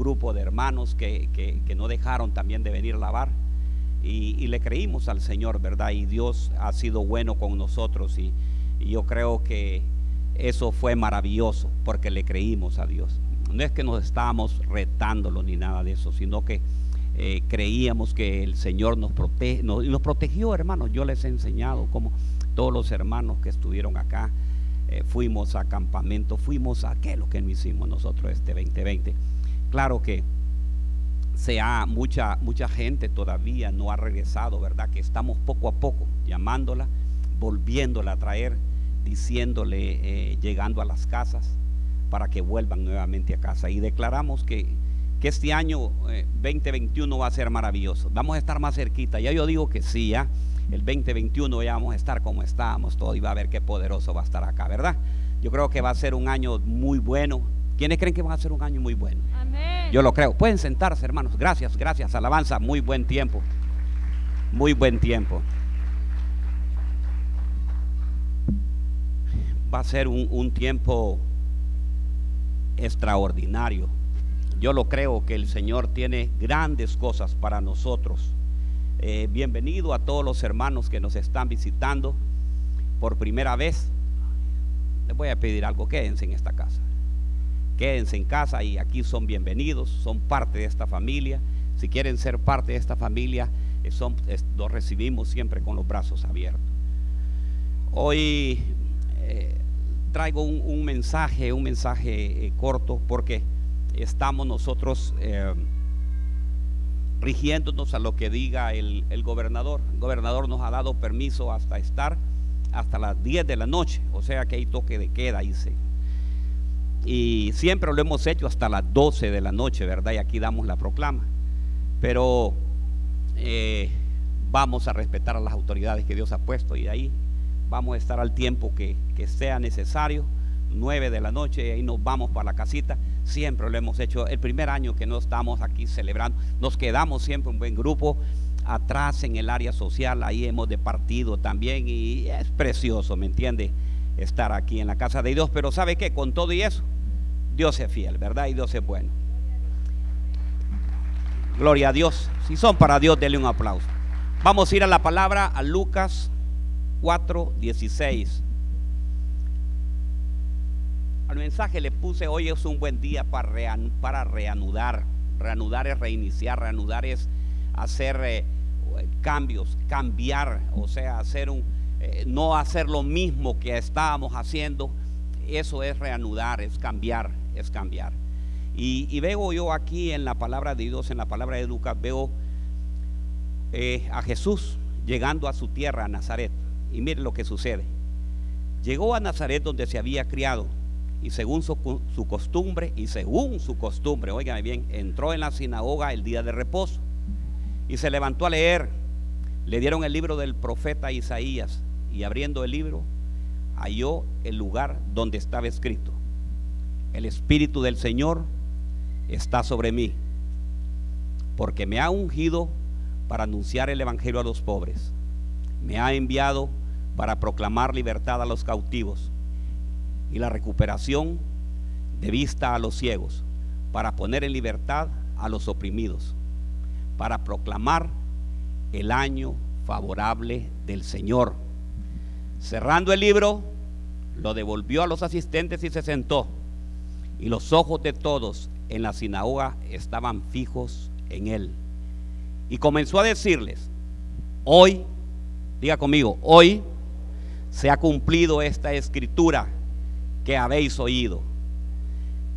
grupo de hermanos que, no dejaron también de venir a lavar. Y, le creímos al Señor, ¿verdad? Y Dios ha sido bueno con nosotros y, yo creo que eso fue maravilloso porque le creímos a Dios. No es que nos estábamos retándolo ni nada de eso, sino que eh, creíamos que el Señor nos, protege, nos, protegió, hermanos. Yo les he enseñado como todos los hermanos que estuvieron acá eh, fuimos a campamento, fuimos a qué lo que no hicimos nosotros este 2020. Claro que sea mucha mucha gente todavía no ha regresado, ¿verdad? Que estamos poco a poco llamándola, volviéndola a traer, diciéndole, eh, llegando a las casas para que vuelvan nuevamente a casa. Y declaramos que, este año 2021 eh, va a ser maravilloso. Vamos a estar más cerquita. Ya yo digo que sí, ya el 2021 ya vamos a estar como estábamos todo y va a ver qué poderoso va a estar acá, ¿verdad? Yo creo que va a ser un año muy bueno. ¿Quiénes creen que va a ser un año muy bueno? Amén. Yo lo creo. Pueden sentarse, hermanos. Gracias, gracias. Alabanza, muy buen tiempo. Muy buen tiempo. Va a ser un, un tiempo extraordinario. Yo lo creo que el Señor tiene grandes cosas para nosotros. Eh, bienvenido a todos los hermanos que nos están visitando por primera vez. Les voy a pedir algo, quédense en esta casa. Quédense en casa y aquí son bienvenidos, son parte de esta familia. Si quieren ser parte de esta familia, eh, los recibimos siempre con los brazos abiertos. Hoy eh, traigo un, mensaje, un mensaje corto, porque estamos nosotros rigiéndonos a lo que diga el, gobernador. El gobernador nos ha dado permiso hasta estar hasta las 10 de la noche, o sea que hay toque de queda, dice. Y siempre lo hemos hecho hasta las 12 de la noche, ¿verdad? Y aquí damos la proclama. Pero eh, vamos a respetar a las autoridades que Dios ha puesto y ahí vamos a estar al tiempo que, que sea necesario 9 de la noche y ahí nos vamos para la casita. Siempre lo hemos hecho. El primer año que no estamos aquí celebrando, nos quedamos siempre un buen grupo atrás en el área social. Ahí hemos departido también y es precioso, ¿me entiende? Estar aquí en la casa de Dios. Pero ¿sabe qué? Con todo y eso, Dios es fiel, ¿verdad? Y Dios es bueno. Gloria a Dios. Si son para Dios, denle un aplauso. Vamos a ir a la palabra a Lucas 4, 16. Al mensaje le puse hoy es un buen día para, reanudar. Reanudar es reiniciar, reanudar es hacer eh, cambios, cambiar, o sea, hacer un, eh, no hacer lo mismo que estábamos haciendo. Eso es reanudar, es cambiar, es cambiar. Y, veo yo aquí en la palabra de Dios, en la palabra de Lucas, veo eh, a Jesús llegando a su tierra, a Nazaret. Y mire lo que sucede. Llegó a Nazaret donde se había criado y según su, costumbre, y según su costumbre, óigame bien, entró en la sinagoga el día de reposo y se levantó a leer. Le dieron el libro del profeta Isaías y abriendo el libro halló el lugar donde estaba escrito, el Espíritu del Señor está sobre mí, porque me ha ungido para anunciar el Evangelio a los pobres, me ha enviado para proclamar libertad a los cautivos y la recuperación de vista a los ciegos, para poner en libertad a los oprimidos, para proclamar el año favorable del Señor. Cerrando el libro, lo devolvió a los asistentes y se sentó. Y los ojos de todos en la sinagoga estaban fijos en él. Y comenzó a decirles, hoy, diga conmigo, hoy se ha cumplido esta escritura que habéis oído.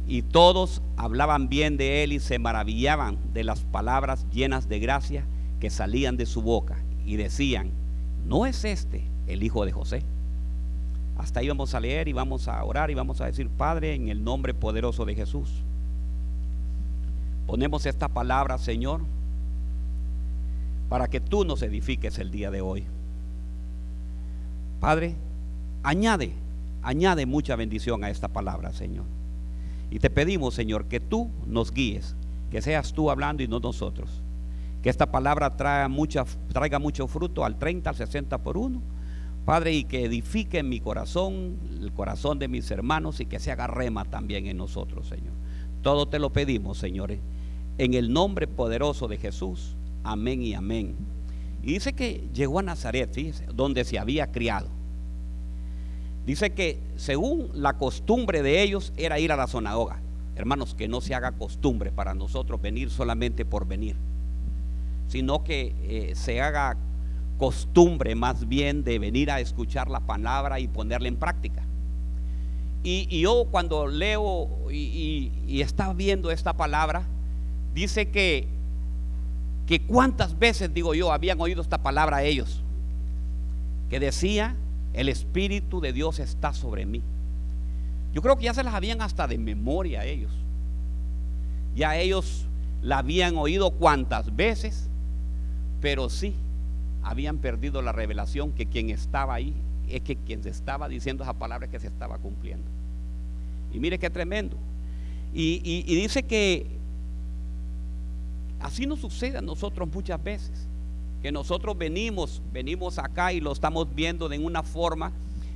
Y todos hablaban bien de él y se maravillaban de las palabras llenas de gracia que salían de su boca y decían, ¿no es este el hijo de José? Hasta ahí vamos a leer y vamos a orar y vamos a decir, Padre, en el nombre poderoso de Jesús. Ponemos esta palabra, Señor, para que tú nos edifiques el día de hoy. Padre, añade Añade mucha bendición a esta palabra, Señor. Y te pedimos, Señor, que tú nos guíes, que seas tú hablando y no nosotros. Que esta palabra traiga, mucha, traiga mucho fruto al 30, al 60 por uno. Padre, y que edifique en mi corazón, el corazón de mis hermanos y que se haga rema también en nosotros, Señor. Todo te lo pedimos, señores, en el nombre poderoso de Jesús. Amén y amén. Y dice que llegó a Nazaret, donde se había criado. Dice que según la costumbre de ellos era ir a la sinagoga. Hermanos, que no se haga costumbre para nosotros venir solamente por venir, sino que eh, se haga costumbre más bien de venir a escuchar la palabra y ponerla en práctica. Y, yo cuando leo y, estaba viendo esta palabra, dice que, que cuántas veces, digo yo, habían oído esta palabra ellos, que decía, el Espíritu de Dios está sobre mí. Yo creo que ya se las habían hasta de memoria ellos. Ya ellos la habían oído cuantas veces, pero sí habían perdido la revelación que quien estaba ahí es que quien se estaba diciendo esa palabra es que se estaba cumpliendo. Y mire qué tremendo. Y, y dice que así nos sucede a nosotros muchas veces que nosotros venimos, venimos acá y lo estamos viendo de una forma.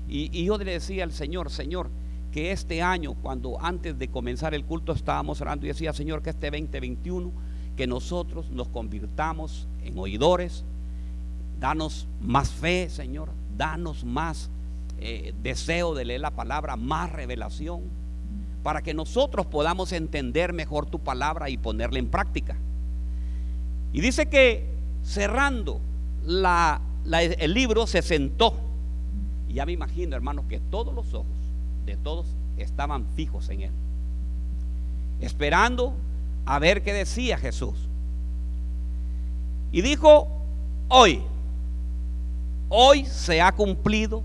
Y, yo le decía al Señor, Señor, que este año, cuando antes de comenzar el culto estábamos orando y decía, Señor, que este 2021, que nosotros nos convirtamos en oidores, danos más fe, Señor, danos más eh, deseo de leer la palabra, más revelación, para que nosotros podamos entender mejor tu palabra y ponerla en práctica. Y dice que cerrando el libro, se sentó. Y ya me imagino, hermanos, que todos los ojos de todos estaban fijos en él, esperando a ver qué decía Jesús. Y dijo, hoy, hoy se ha cumplido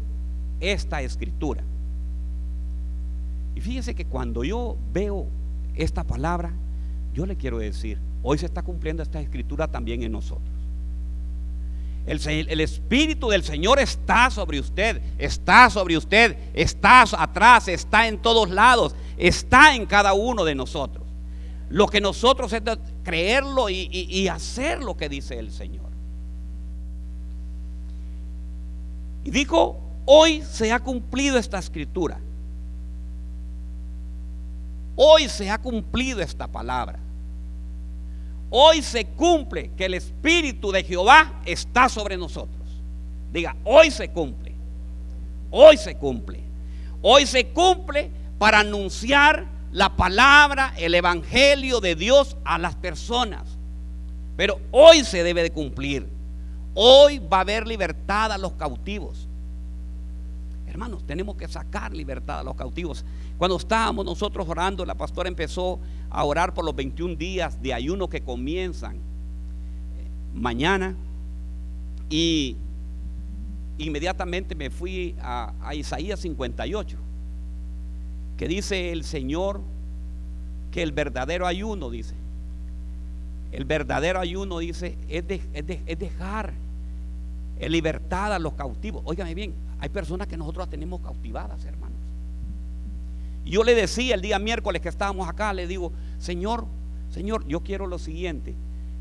esta escritura. Y fíjese que cuando yo veo esta palabra, yo le quiero decir, hoy se está cumpliendo esta escritura también en nosotros. El, Espíritu del Señor está sobre usted, está sobre usted, está atrás, está en todos lados, está en cada uno de nosotros. Lo que nosotros es creerlo y, y hacer lo que dice el Señor. Y dijo, hoy se ha cumplido esta escritura. Hoy se ha cumplido esta palabra. Hoy se cumple que el Espíritu de Jehová está sobre nosotros. Diga, hoy se cumple. Hoy se cumple. Hoy se cumple para anunciar la palabra, el Evangelio de Dios a las personas. Pero hoy se debe de cumplir. Hoy va a haber libertad a los cautivos. Hermanos, tenemos que sacar libertad a los cautivos. Cuando estábamos nosotros orando, la pastora empezó a orar por los 21 días de ayuno que comienzan eh, mañana. Y inmediatamente me fui a, a Isaías 58, que dice el Señor que el verdadero ayuno, dice, el verdadero ayuno, dice, es, dejar en libertad a los cautivos. Óigame bien, hay personas que nosotros las tenemos cautivadas, hermanos. Yo le decía el día miércoles que estábamos acá, le digo, Señor, Señor, yo quiero lo siguiente,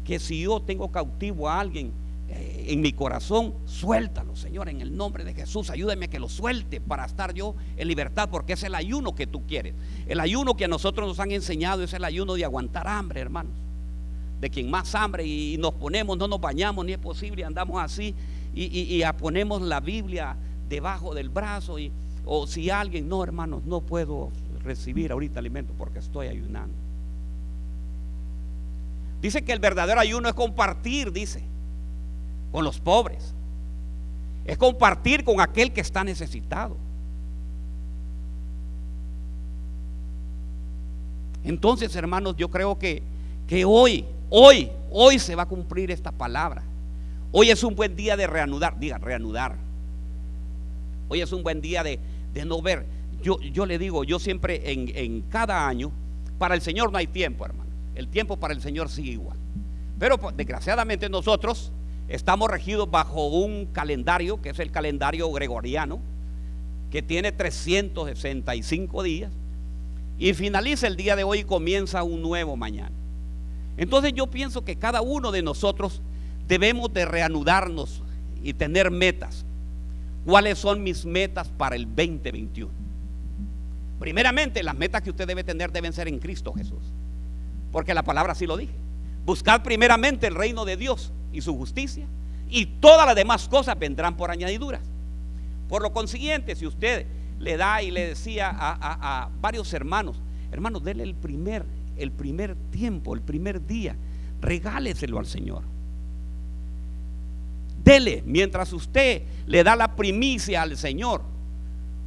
que si yo tengo cautivo a alguien eh, en mi corazón, suéltalo, Señor, en el nombre de Jesús, ayúdame a que lo suelte para estar yo en libertad, porque es el ayuno que tú quieres. El ayuno que a nosotros nos han enseñado es el ayuno de aguantar hambre, hermanos. De quien más hambre y nos ponemos, no nos bañamos, ni es posible, andamos así y, ponemos la Biblia debajo del brazo y o si alguien, no hermanos, no puedo recibir ahorita alimento porque estoy ayunando. Dice que el verdadero ayuno es compartir, dice, con los pobres. Es compartir con aquel que está necesitado. Entonces, hermanos, yo creo que, que hoy, hoy, hoy se va a cumplir esta palabra. Hoy es un buen día de reanudar, diga, reanudar. Hoy es un buen día de, de no ver. Yo, yo le digo, yo siempre en, en cada año, para el Señor no hay tiempo, hermano. El tiempo para el Señor sigue igual. Pero pues, desgraciadamente nosotros estamos regidos bajo un calendario, que es el calendario gregoriano, que tiene 365 días, y finaliza el día de hoy y comienza un nuevo mañana. Entonces yo pienso que cada uno de nosotros debemos de reanudarnos y tener metas. ¿Cuáles son mis metas para el 2021? Primeramente, las metas que usted debe tener deben ser en Cristo Jesús. Porque la palabra así lo dije. Buscad primeramente el reino de Dios y su justicia. Y todas las demás cosas vendrán por añadiduras. Por lo consiguiente, si usted le da y le decía a, varios hermanos, hermanos, denle el primer, el primer tiempo, el primer día, regáleselo al Señor. Dele, mientras usted le da la primicia al Señor.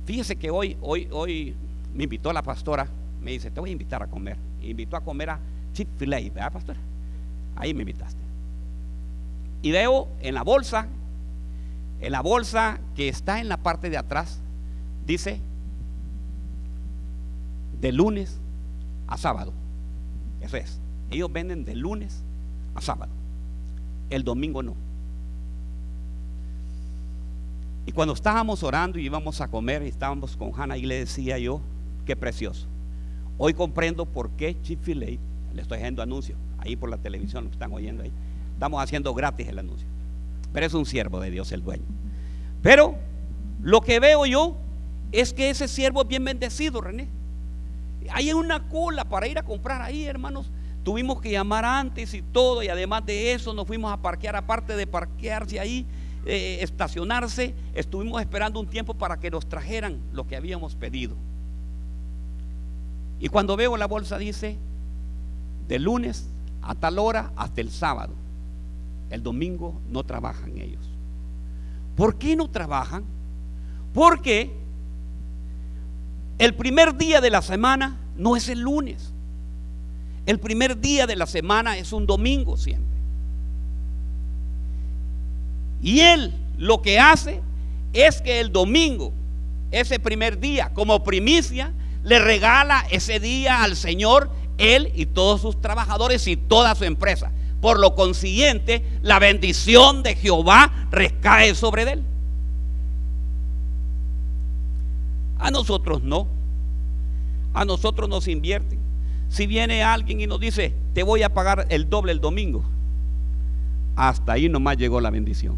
Fíjese que hoy, hoy, hoy me invitó la pastora, me dice, te voy a invitar a comer. Me invitó a comer a Chick-fil-A, ¿verdad, pastora? Ahí me invitaste. Y veo en la bolsa, en la bolsa que está en la parte de atrás, dice, de lunes a sábado. Eso es. Ellos venden de lunes a sábado. El domingo no. Y cuando estábamos orando y íbamos a comer estábamos con Hannah y le decía yo, qué precioso. Hoy comprendo por qué Chick-fil-A, le estoy haciendo anuncio, ahí por la televisión lo están oyendo ahí, estamos haciendo gratis el anuncio. Pero es un siervo de Dios el dueño. Pero lo que veo yo es que ese siervo es bien bendecido, René. Hay una cola para ir a comprar ahí, hermanos. Tuvimos que llamar antes y todo, y además de eso nos fuimos a parquear, aparte de parquearse ahí, eh, estacionarse, estuvimos esperando un tiempo para que nos trajeran lo que habíamos pedido. Y cuando veo la bolsa dice, de lunes a tal hora hasta el sábado. El domingo no trabajan ellos. ¿Por qué no trabajan? Porque el primer día de la semana no es el lunes. El primer día de la semana es un domingo siempre. Y él lo que hace es que el domingo, ese primer día, como primicia, le regala ese día al Señor, él y todos sus trabajadores y toda su empresa. Por lo consiguiente, la bendición de Jehová recae sobre él. A nosotros no. A nosotros nos invierten. Si viene alguien y nos dice, te voy a pagar el doble el domingo, hasta ahí nomás llegó la bendición.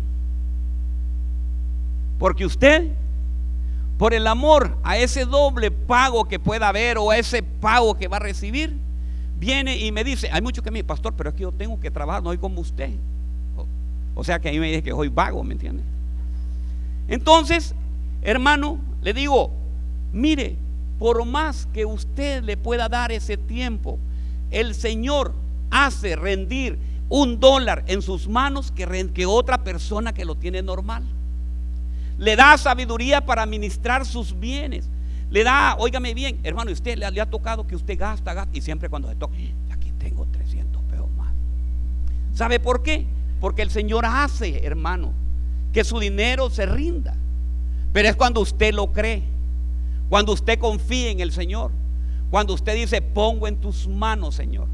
Porque usted, por el amor a ese doble pago que pueda haber o a ese pago que va a recibir, viene y me dice, hay mucho que me pastor, pero es que yo tengo que trabajar, no soy como usted. O, sea que a mí me dice que soy vago, ¿me entiende? Entonces, hermano, le digo, mire, por más que usted le pueda dar ese tiempo, el Señor hace rendir un dólar en sus manos que, otra persona que lo tiene normal le da sabiduría para administrar sus bienes. Le da, óigame bien, hermano, usted le, ha tocado que usted gasta, gasta, y siempre cuando se toca, aquí tengo 300 pesos más. ¿Sabe por qué? Porque el Señor hace, hermano, que su dinero se rinda. Pero es cuando usted lo cree, cuando usted confía en el Señor, cuando usted dice, pongo en tus manos, Señor.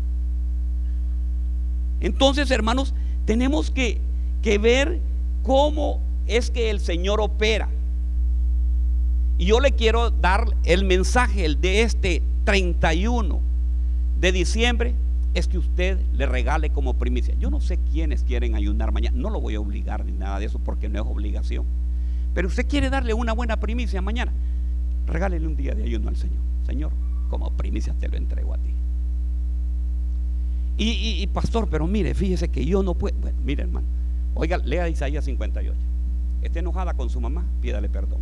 Entonces, hermanos, tenemos que, que ver cómo es que el Señor opera. Y yo le quiero dar el mensaje el de este 31 de diciembre es que usted le regale como primicia. Yo no sé quiénes quieren ayunar mañana, no lo voy a obligar ni nada de eso porque no es obligación. Pero usted quiere darle una buena primicia mañana, regálele un día de ayuno al Señor. Señor, como primicia te lo entrego a ti. Y, pastor, pero mire, fíjese que yo no puedo. Bueno, mire hermano, oiga, lea Isaías 58. Está enojada con su mamá, pídale perdón.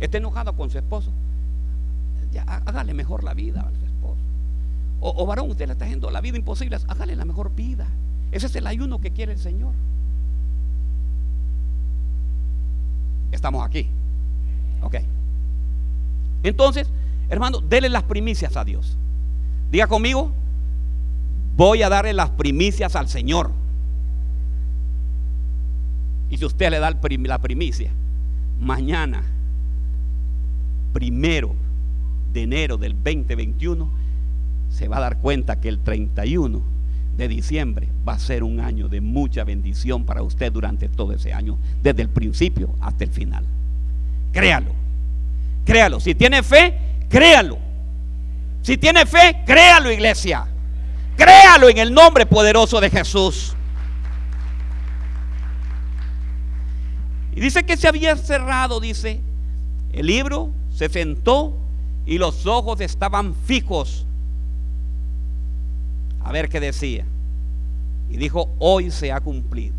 Está enojada con su esposo, hágale mejor la vida a su esposo. O, varón, usted le está haciendo la vida imposible, hágale la mejor vida. Ese es el ayuno que quiere el Señor. Estamos aquí. Ok. Entonces, hermano, dele las primicias a Dios. Diga conmigo, voy a darle las primicias al Señor. Y si usted le da la primicia, mañana, primero de enero del 2021, se va a dar cuenta que el 31 de diciembre va a ser un año de mucha bendición para usted durante todo ese año, desde el principio hasta el final. Créalo, créalo. Si tiene fe, créalo. Si tiene fe, créalo, iglesia. Créalo en el nombre poderoso de Jesús. Y dice que se había cerrado, dice, el libro, se sentó y los ojos estaban fijos. A ver qué decía. Y dijo, hoy se ha cumplido.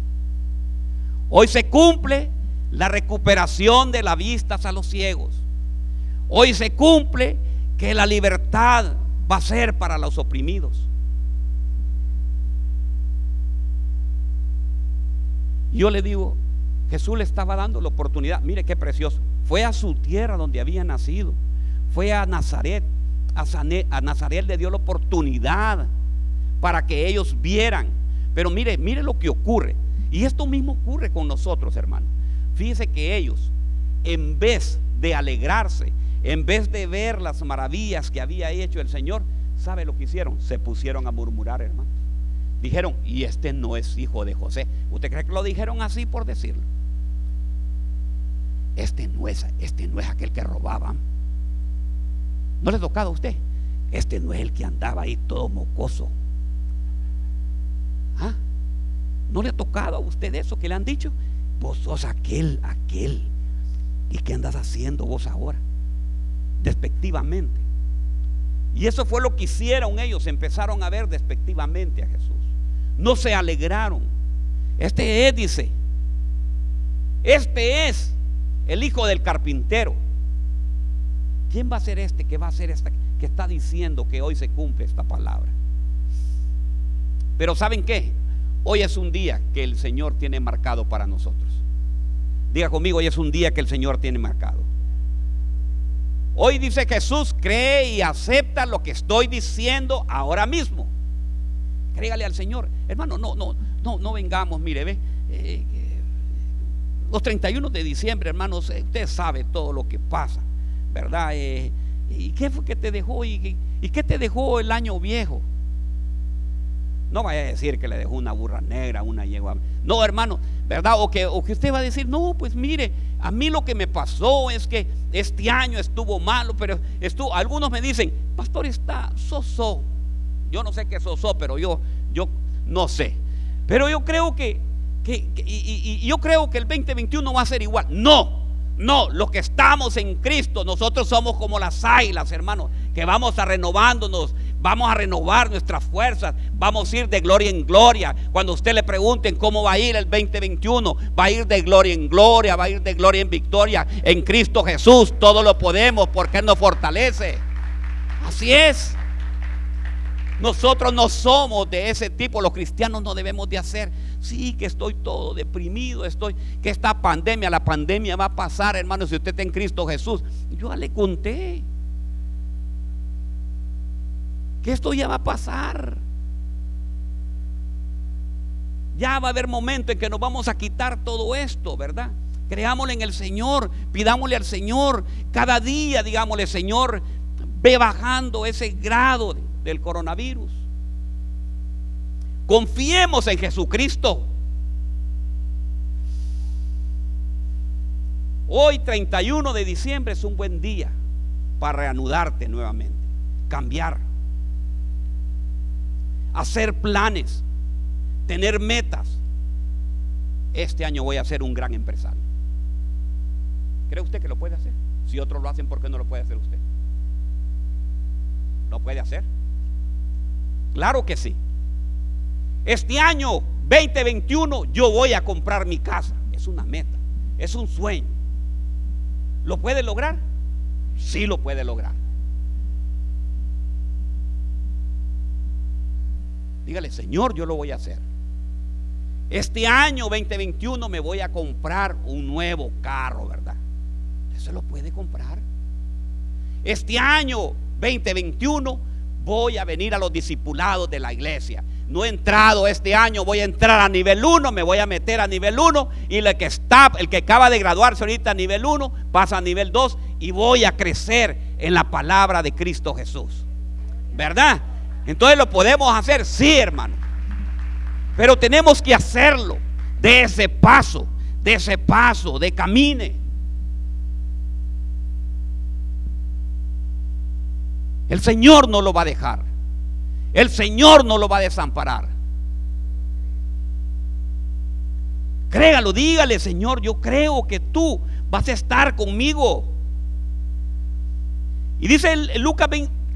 Hoy se cumple la recuperación de la vista a los ciegos. Hoy se cumple que la libertad va a ser para los oprimidos. Yo le digo, Jesús le estaba dando la oportunidad. Mire qué precioso. Fue a su tierra donde había nacido. Fue a Nazaret. A, Nazaret le dio la oportunidad para que ellos vieran. Pero mire, mire lo que ocurre. Y esto mismo ocurre con nosotros, hermano. Fíjese que ellos, en vez de alegrarse, en vez de ver las maravillas que había hecho el Señor, ¿sabe lo que hicieron? Se pusieron a murmurar, hermano. Dijeron, y este no es hijo de José. ¿Usted cree que lo dijeron así por decirlo? Este no es, este no es aquel que robaba. ¿No le ha tocado a usted? Este no es el que andaba ahí todo mocoso. ¿Ah? ¿No le ha tocado a usted eso que le han dicho? Vos sos aquel, aquel. ¿Y qué andas haciendo vos ahora? Despectivamente. Y eso fue lo que hicieron ellos. Empezaron a ver despectivamente a Jesús. No se alegraron. Este es, dice. Este es el hijo del carpintero. ¿Quién va a ser este que va a ser esta que está diciendo que hoy se cumple esta palabra? Pero ¿saben qué? Hoy es un día que el Señor tiene marcado para nosotros. Diga conmigo, hoy es un día que el Señor tiene marcado. Hoy dice Jesús, cree y acepta lo que estoy diciendo ahora mismo. Créale al Señor. Hermano, no, no, no, no vengamos, mire, ve. Eh, los 31 de diciembre, hermanos, eh, usted sabe todo lo que pasa, ¿verdad? Eh, ¿Y qué fue que te dejó? ¿Y, ¿Y qué te dejó el año viejo? No vaya a decir que le dejó una burra negra, una yegua. No, hermano, ¿verdad? O que, usted va a decir, no, pues mire, a mí lo que me pasó es que este año estuvo malo, pero estuvo, algunos me dicen, pastor, está soso. Yo no sé qué soso, pero yo, yo no sé. Pero yo creo que, que, y, y yo creo que el 2021 va a ser igual. No, no, los que estamos en Cristo, nosotros somos como las águilas, hermanos, que vamos a renovándonos Vamos a renovar nuestras fuerzas. Vamos a ir de gloria en gloria. Cuando usted le pregunten cómo va a ir el 2021, va a ir de gloria en gloria, va a ir de gloria en victoria. En Cristo Jesús todo lo podemos porque Él nos fortalece. Así es. Nosotros no somos de ese tipo, los cristianos no debemos de hacer. Sí, que estoy todo deprimido, estoy, que esta pandemia, la pandemia va a pasar, hermano, si usted está en Cristo Jesús. Yo le conté esto ya va a pasar. Ya va a haber momento en que nos vamos a quitar todo esto, ¿verdad? Creámosle en el Señor, pidámosle al Señor, cada día digámosle, Señor, ve bajando ese grado del coronavirus. Confiemos en Jesucristo. Hoy 31 de diciembre es un buen día para reanudarte nuevamente, cambiar hacer planes, tener metas. Este año voy a ser un gran empresario. ¿Cree usted que lo puede hacer? Si otros lo hacen, ¿por qué no lo puede hacer usted? ¿Lo puede hacer? Claro que sí. Este año 2021 yo voy a comprar mi casa. Es una meta, es un sueño. ¿Lo puede lograr? Sí lo puede lograr. Dígale, Señor, yo lo voy a hacer. Este año 2021 me voy a comprar un nuevo carro, ¿verdad? Eso lo puede comprar. Este año 2021 voy a venir a los discipulados de la iglesia. No he entrado este año, voy a entrar a nivel 1, me voy a meter a nivel 1 y el que está, el que acaba de graduarse ahorita a nivel 1 pasa a nivel 2 y voy a crecer en la palabra de Cristo Jesús. ¿Verdad? Entonces lo podemos hacer, sí, hermano. Pero tenemos que hacerlo de ese paso, de ese paso, de camine. El Señor no lo va a dejar. El Señor no lo va a desamparar. Créalo, dígale, Señor, yo creo que tú vas a estar conmigo. Y dice Lucas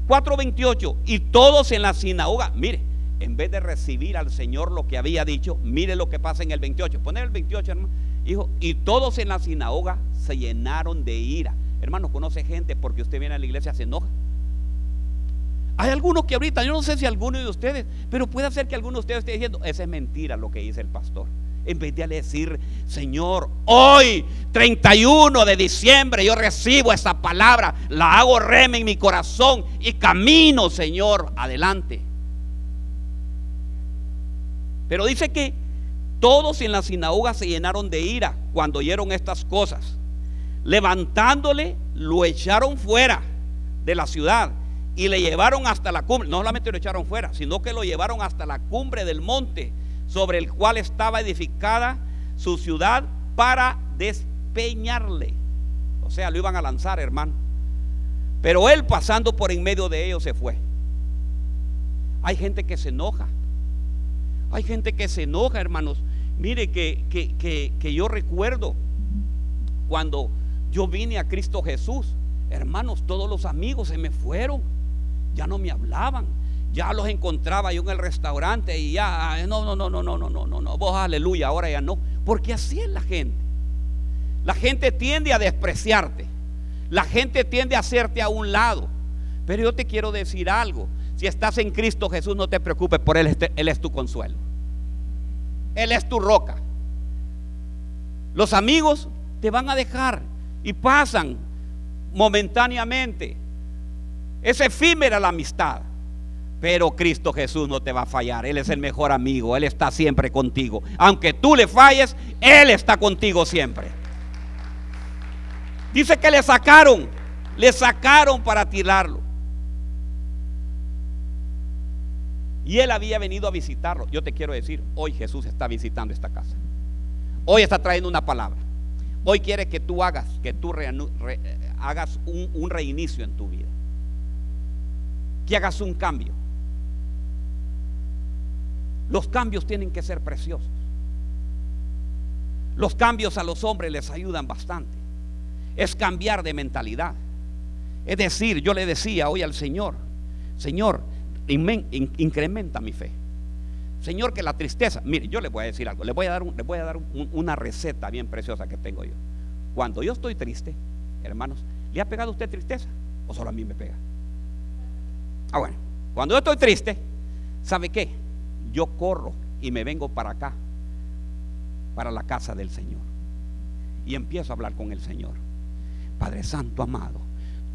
4:28, y todos en la sinagoga, mire, en vez de recibir al Señor lo que había dicho, mire lo que pasa en el 28. Poner el 28, hermano. Hijo, y todos en la sinagoga se llenaron de ira. Hermano, conoce gente porque usted viene a la iglesia se enoja. Hay algunos que ahorita, yo no sé si alguno de ustedes, pero puede ser que alguno de ustedes esté diciendo, esa es mentira lo que dice el pastor. En vez de decir, Señor, hoy 31 de diciembre yo recibo esa palabra, la hago reme en mi corazón y camino, Señor, adelante. Pero dice que todos en la sinagoga se llenaron de ira cuando oyeron estas cosas. Levantándole, lo echaron fuera de la ciudad y le llevaron hasta la cumbre. No solamente lo echaron fuera, sino que lo llevaron hasta la cumbre del monte sobre el cual estaba edificada su ciudad para despeñarle. O sea, lo iban a lanzar, hermano. Pero él pasando por en medio de ellos se fue. Hay gente que se enoja. Hay gente que se enoja, hermanos. Mire que, que, que yo recuerdo cuando yo vine a Cristo Jesús. Hermanos, todos los amigos se me fueron. Ya no me hablaban. Ya los encontraba yo en el restaurante y ya, no, no, no, no, no, no, no, no, no, vos aleluya, ahora ya no. Porque así es la gente. La gente tiende a despreciarte. La gente tiende a hacerte a un lado. Pero yo te quiero decir algo. Si estás en Cristo Jesús, no te preocupes por Él. Él es tu consuelo. Él es tu roca. Los amigos te van a dejar y pasan momentáneamente. Es efímera la amistad. Pero Cristo Jesús no te va a fallar. Él es el mejor amigo. Él está siempre contigo. Aunque tú le falles, Él está contigo siempre. Dice que le sacaron. Le sacaron para tirarlo. Y él había venido a visitarlo. Yo te quiero decir, hoy Jesús está visitando esta casa. Hoy está trayendo una palabra. Hoy quiere que tú hagas, que tú hagas un, un reinicio en tu vida. Que hagas un cambio. Los cambios tienen que ser preciosos. Los cambios a los hombres les ayudan bastante. Es cambiar de mentalidad. Es decir, yo le decía hoy al Señor, Señor, incrementa mi fe. Señor, que la tristeza, mire, yo le voy a decir algo, le voy a dar, voy a dar una receta bien preciosa que tengo yo. Cuando yo estoy triste, hermanos, ¿le ha pegado usted tristeza? ¿O solo a mí me pega? Ah, bueno, cuando yo estoy triste, ¿sabe qué? Yo corro y me vengo para acá, para la casa del Señor. Y empiezo a hablar con el Señor. Padre Santo amado,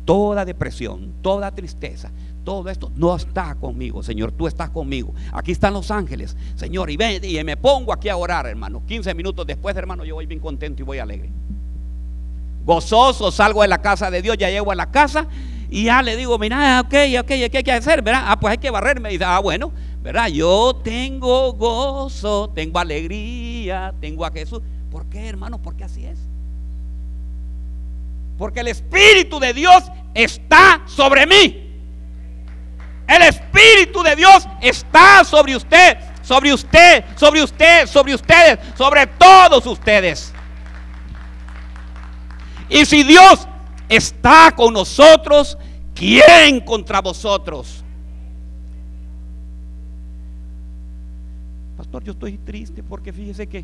toda depresión, toda tristeza, todo esto no está conmigo, Señor, tú estás conmigo. Aquí están los ángeles, Señor, y ven y me pongo aquí a orar, hermano. 15 minutos después, hermano, yo voy bien contento y voy alegre. Gozoso salgo de la casa de Dios, ya llego a la casa y ya le digo, mira, ok, ok, ¿qué hay que hacer? ¿Verdad? Ah, pues hay que barrerme. Y dice, ah, bueno, ¿verdad? Yo tengo gozo, tengo alegría, tengo a Jesús. ¿Por qué, hermano? Porque así es. Porque el Espíritu de Dios está sobre mí. El Espíritu de Dios está sobre usted, sobre usted, sobre usted, sobre ustedes, sobre todos ustedes. Y si Dios está con nosotros, ¿quién contra vosotros? Pastor, yo estoy triste porque fíjese que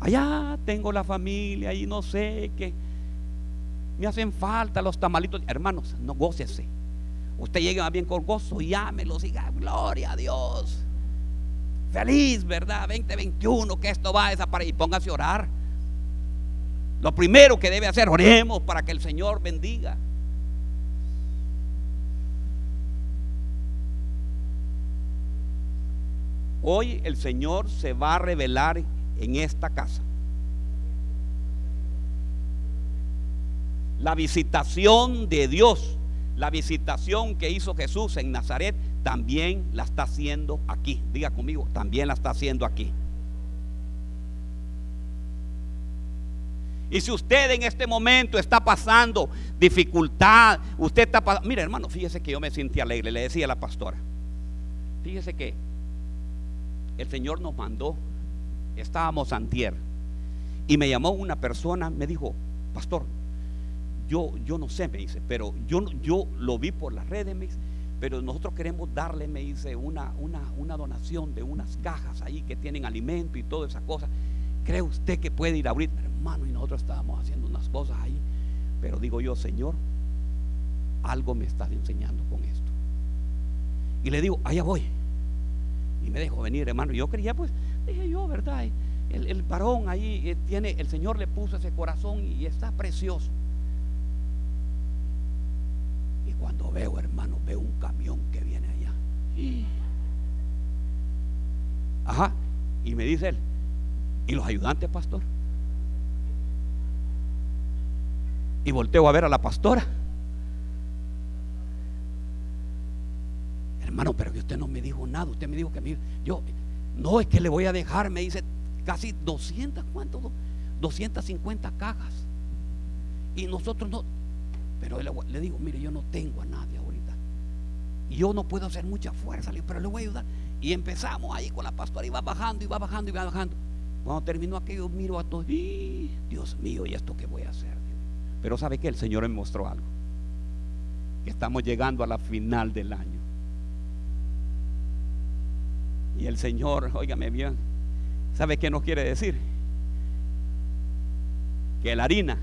allá tengo la familia y no sé qué. Me hacen falta los tamalitos. Hermanos, no gócese. Usted llega bien con gozo y ámelos y diga, gloria a Dios. Feliz, ¿verdad? 2021, que esto va a desaparecer. Y póngase a orar. Lo primero que debe hacer, oremos para que el Señor bendiga. Hoy el Señor se va a revelar en esta casa. La visitación de Dios, la visitación que hizo Jesús en Nazaret, también la está haciendo aquí. Diga conmigo, también la está haciendo aquí. Y si usted en este momento está pasando dificultad, usted está pasando... Mire hermano, fíjese que yo me sentí alegre, le decía a la pastora. Fíjese que el Señor nos mandó, estábamos antier, y me llamó una persona, me dijo, pastor, yo, yo no sé, me dice, pero yo, yo lo vi por las redes, pero nosotros queremos darle, me dice, una, una, una donación de unas cajas ahí que tienen alimento y todas esas cosas. ¿Cree usted que puede ir a abrir? Hermano, y nosotros estábamos haciendo unas cosas ahí. Pero digo yo, Señor, algo me estás enseñando con esto. Y le digo, allá voy. Y me dejo venir, hermano. Yo quería, pues, dije yo, ¿verdad? El, el varón ahí eh, tiene, el Señor le puso ese corazón y está precioso. Y cuando veo, hermano, veo un camión que viene allá. Ajá. Y me dice él, ¿y los ayudantes, pastor? Y volteo a ver a la pastora. Hermano, pero que usted no me dijo nada. Usted me dijo que me, yo, no es que le voy a dejar, me dice casi 200, ¿cuánto? 250 cajas. Y nosotros no, pero le, digo, mire, yo no tengo a nadie ahorita. Y yo no puedo hacer mucha fuerza, pero le voy a ayudar. Y empezamos ahí con la pastora, y va bajando, y va bajando, y va bajando. Cuando terminó aquello, miro a todos, Dios mío, ¿y esto qué voy a hacer? Pero ¿sabe que El Señor me mostró algo. Que estamos llegando a la final del año. Y el Señor, óigame bien, ¿sabe qué nos quiere decir? Que la harina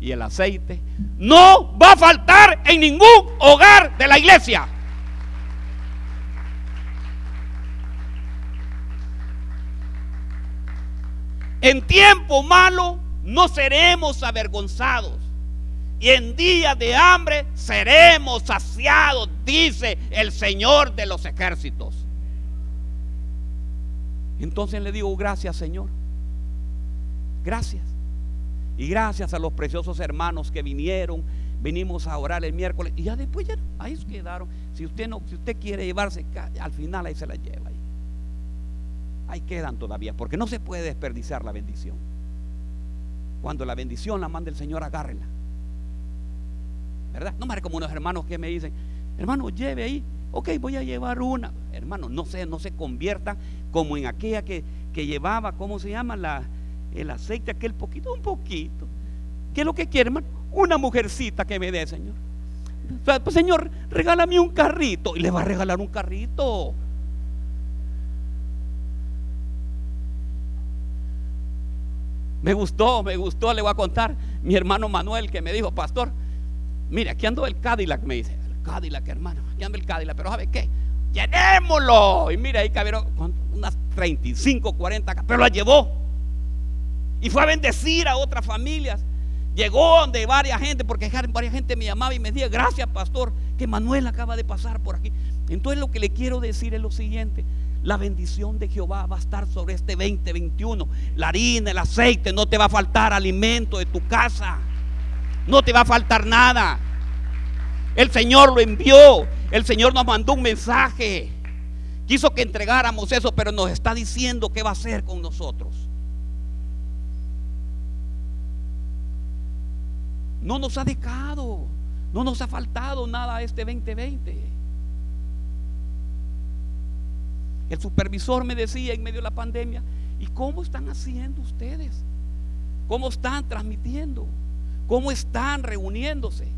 y el aceite no va a faltar en ningún hogar de la iglesia. En tiempo malo no seremos avergonzados. Y en días de hambre seremos saciados, dice el Señor de los ejércitos. Entonces le digo, gracias Señor. Gracias. Y gracias a los preciosos hermanos que vinieron, venimos a orar el miércoles y ya después ya ahí quedaron. Si usted no, si usted quiere llevarse, al final ahí se la lleva ahí. Quedan todavía, porque no se puede desperdiciar la bendición. Cuando la bendición la manda el Señor, agárrela. ¿Verdad? No más como unos hermanos que me dicen, hermano, lleve ahí. Ok, voy a llevar una. Hermano, no se, no se convierta como en aquella que, que llevaba, ¿cómo se llama? La, el aceite, aquel poquito, un poquito. ¿Qué es lo que quiere, hermano? Una mujercita que me dé, Señor. Pues, señor, regálame un carrito. Y le va a regalar un carrito. Me gustó, me gustó, le voy a contar. Mi hermano Manuel que me dijo, pastor, mire, aquí ando el Cadillac, me dice. El Cadillac, hermano, aquí ando el Cadillac, pero ¿sabe qué? Llenémoslo. Y mire, ahí cabieron unas 35, 40, pero la llevó. Y fue a bendecir a otras familias. Llegó donde varias gente, porque varias gente me llamaba y me decía, gracias pastor, que Manuel acaba de pasar por aquí. Entonces lo que le quiero decir es lo siguiente. La bendición de Jehová va a estar sobre este 2021. La harina, el aceite, no te va a faltar alimento de tu casa. No te va a faltar nada. El Señor lo envió. El Señor nos mandó un mensaje. Quiso que entregáramos eso, pero nos está diciendo qué va a hacer con nosotros. No nos ha dejado, no nos ha faltado nada este 2020. El supervisor me decía en medio de la pandemia, ¿y cómo están haciendo ustedes? ¿Cómo están transmitiendo? ¿Cómo están reuniéndose?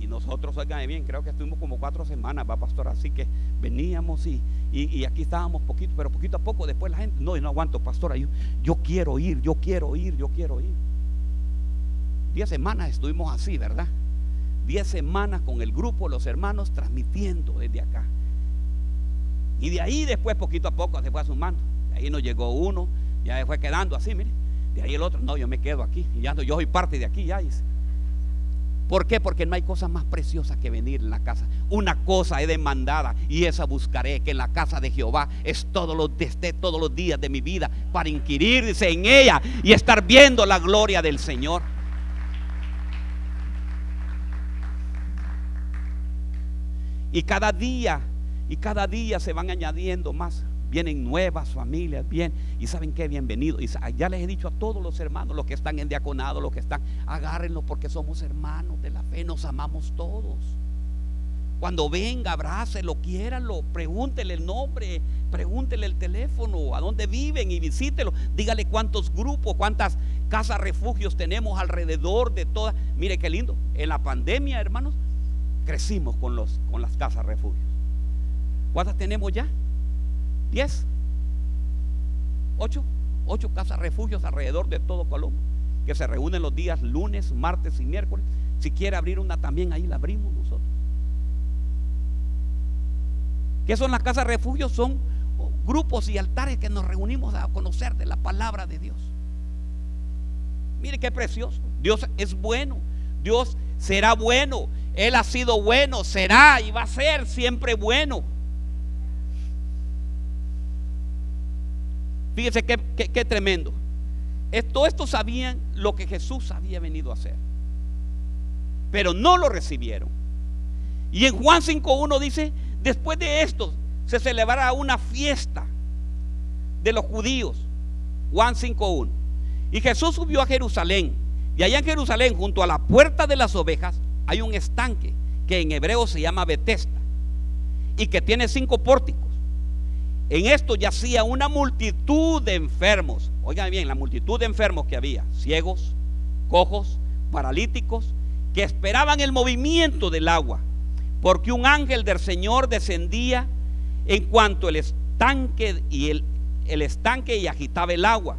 Y nosotros, oigan bien, creo que estuvimos como cuatro semanas, va pastor, así que veníamos y, y, aquí estábamos poquito, pero poquito a poco después la gente, no, no aguanto, pastor, yo, yo quiero ir, yo quiero ir, yo quiero ir. Diez semanas estuvimos así, ¿verdad? Diez semanas con el grupo, los hermanos, transmitiendo desde acá. Y de ahí después, poquito a poco, se fue sumando. De ahí nos llegó uno, ya se fue quedando así, mire. De ahí el otro, no, yo me quedo aquí. Y ya no, yo soy parte de aquí, ya dice. ¿Por qué? Porque no hay cosa más preciosa que venir en la casa. Una cosa he demandada y esa buscaré, que en la casa de Jehová es esté todos los días de mi vida para inquirirse en ella y estar viendo la gloria del Señor. Y cada día, y cada día se van añadiendo más. Vienen nuevas familias, bien. Y saben qué, bienvenido. Y ya les he dicho a todos los hermanos, los que están en diaconado, los que están, agárrenlo porque somos hermanos de la fe, nos amamos todos. Cuando venga, abrácelo, quiéralo, pregúntele el nombre, pregúntele el teléfono, a dónde viven y visítelo. Dígale cuántos grupos, cuántas casas refugios tenemos alrededor de todas. Mire qué lindo. En la pandemia, hermanos, crecimos con, los, con las casas refugios. ¿Cuántas tenemos ya? ¿Diez? ¿Ocho? Ocho casas refugios alrededor de todo Colombia, que se reúnen los días lunes, martes y miércoles. Si quiere abrir una también, ahí la abrimos nosotros. ¿Qué son las casas refugios? Son grupos y altares que nos reunimos a conocer de la palabra de Dios. Mire qué precioso. Dios es bueno. Dios será bueno. Él ha sido bueno, será y va a ser siempre bueno. Fíjese qué, tremendo. Todo esto sabían lo que Jesús había venido a hacer. Pero no lo recibieron. Y en Juan 5.1 dice, después de esto se celebrará una fiesta de los judíos. Juan 5.1. Y Jesús subió a Jerusalén. Y allá en Jerusalén, junto a la puerta de las ovejas, hay un estanque que en hebreo se llama Betesda y que tiene cinco pórticos. En esto yacía una multitud de enfermos. Oigan bien, la multitud de enfermos que había, ciegos, cojos, paralíticos, que esperaban el movimiento del agua, porque un ángel del Señor descendía en cuanto el estanque y el, el estanque y agitaba el agua.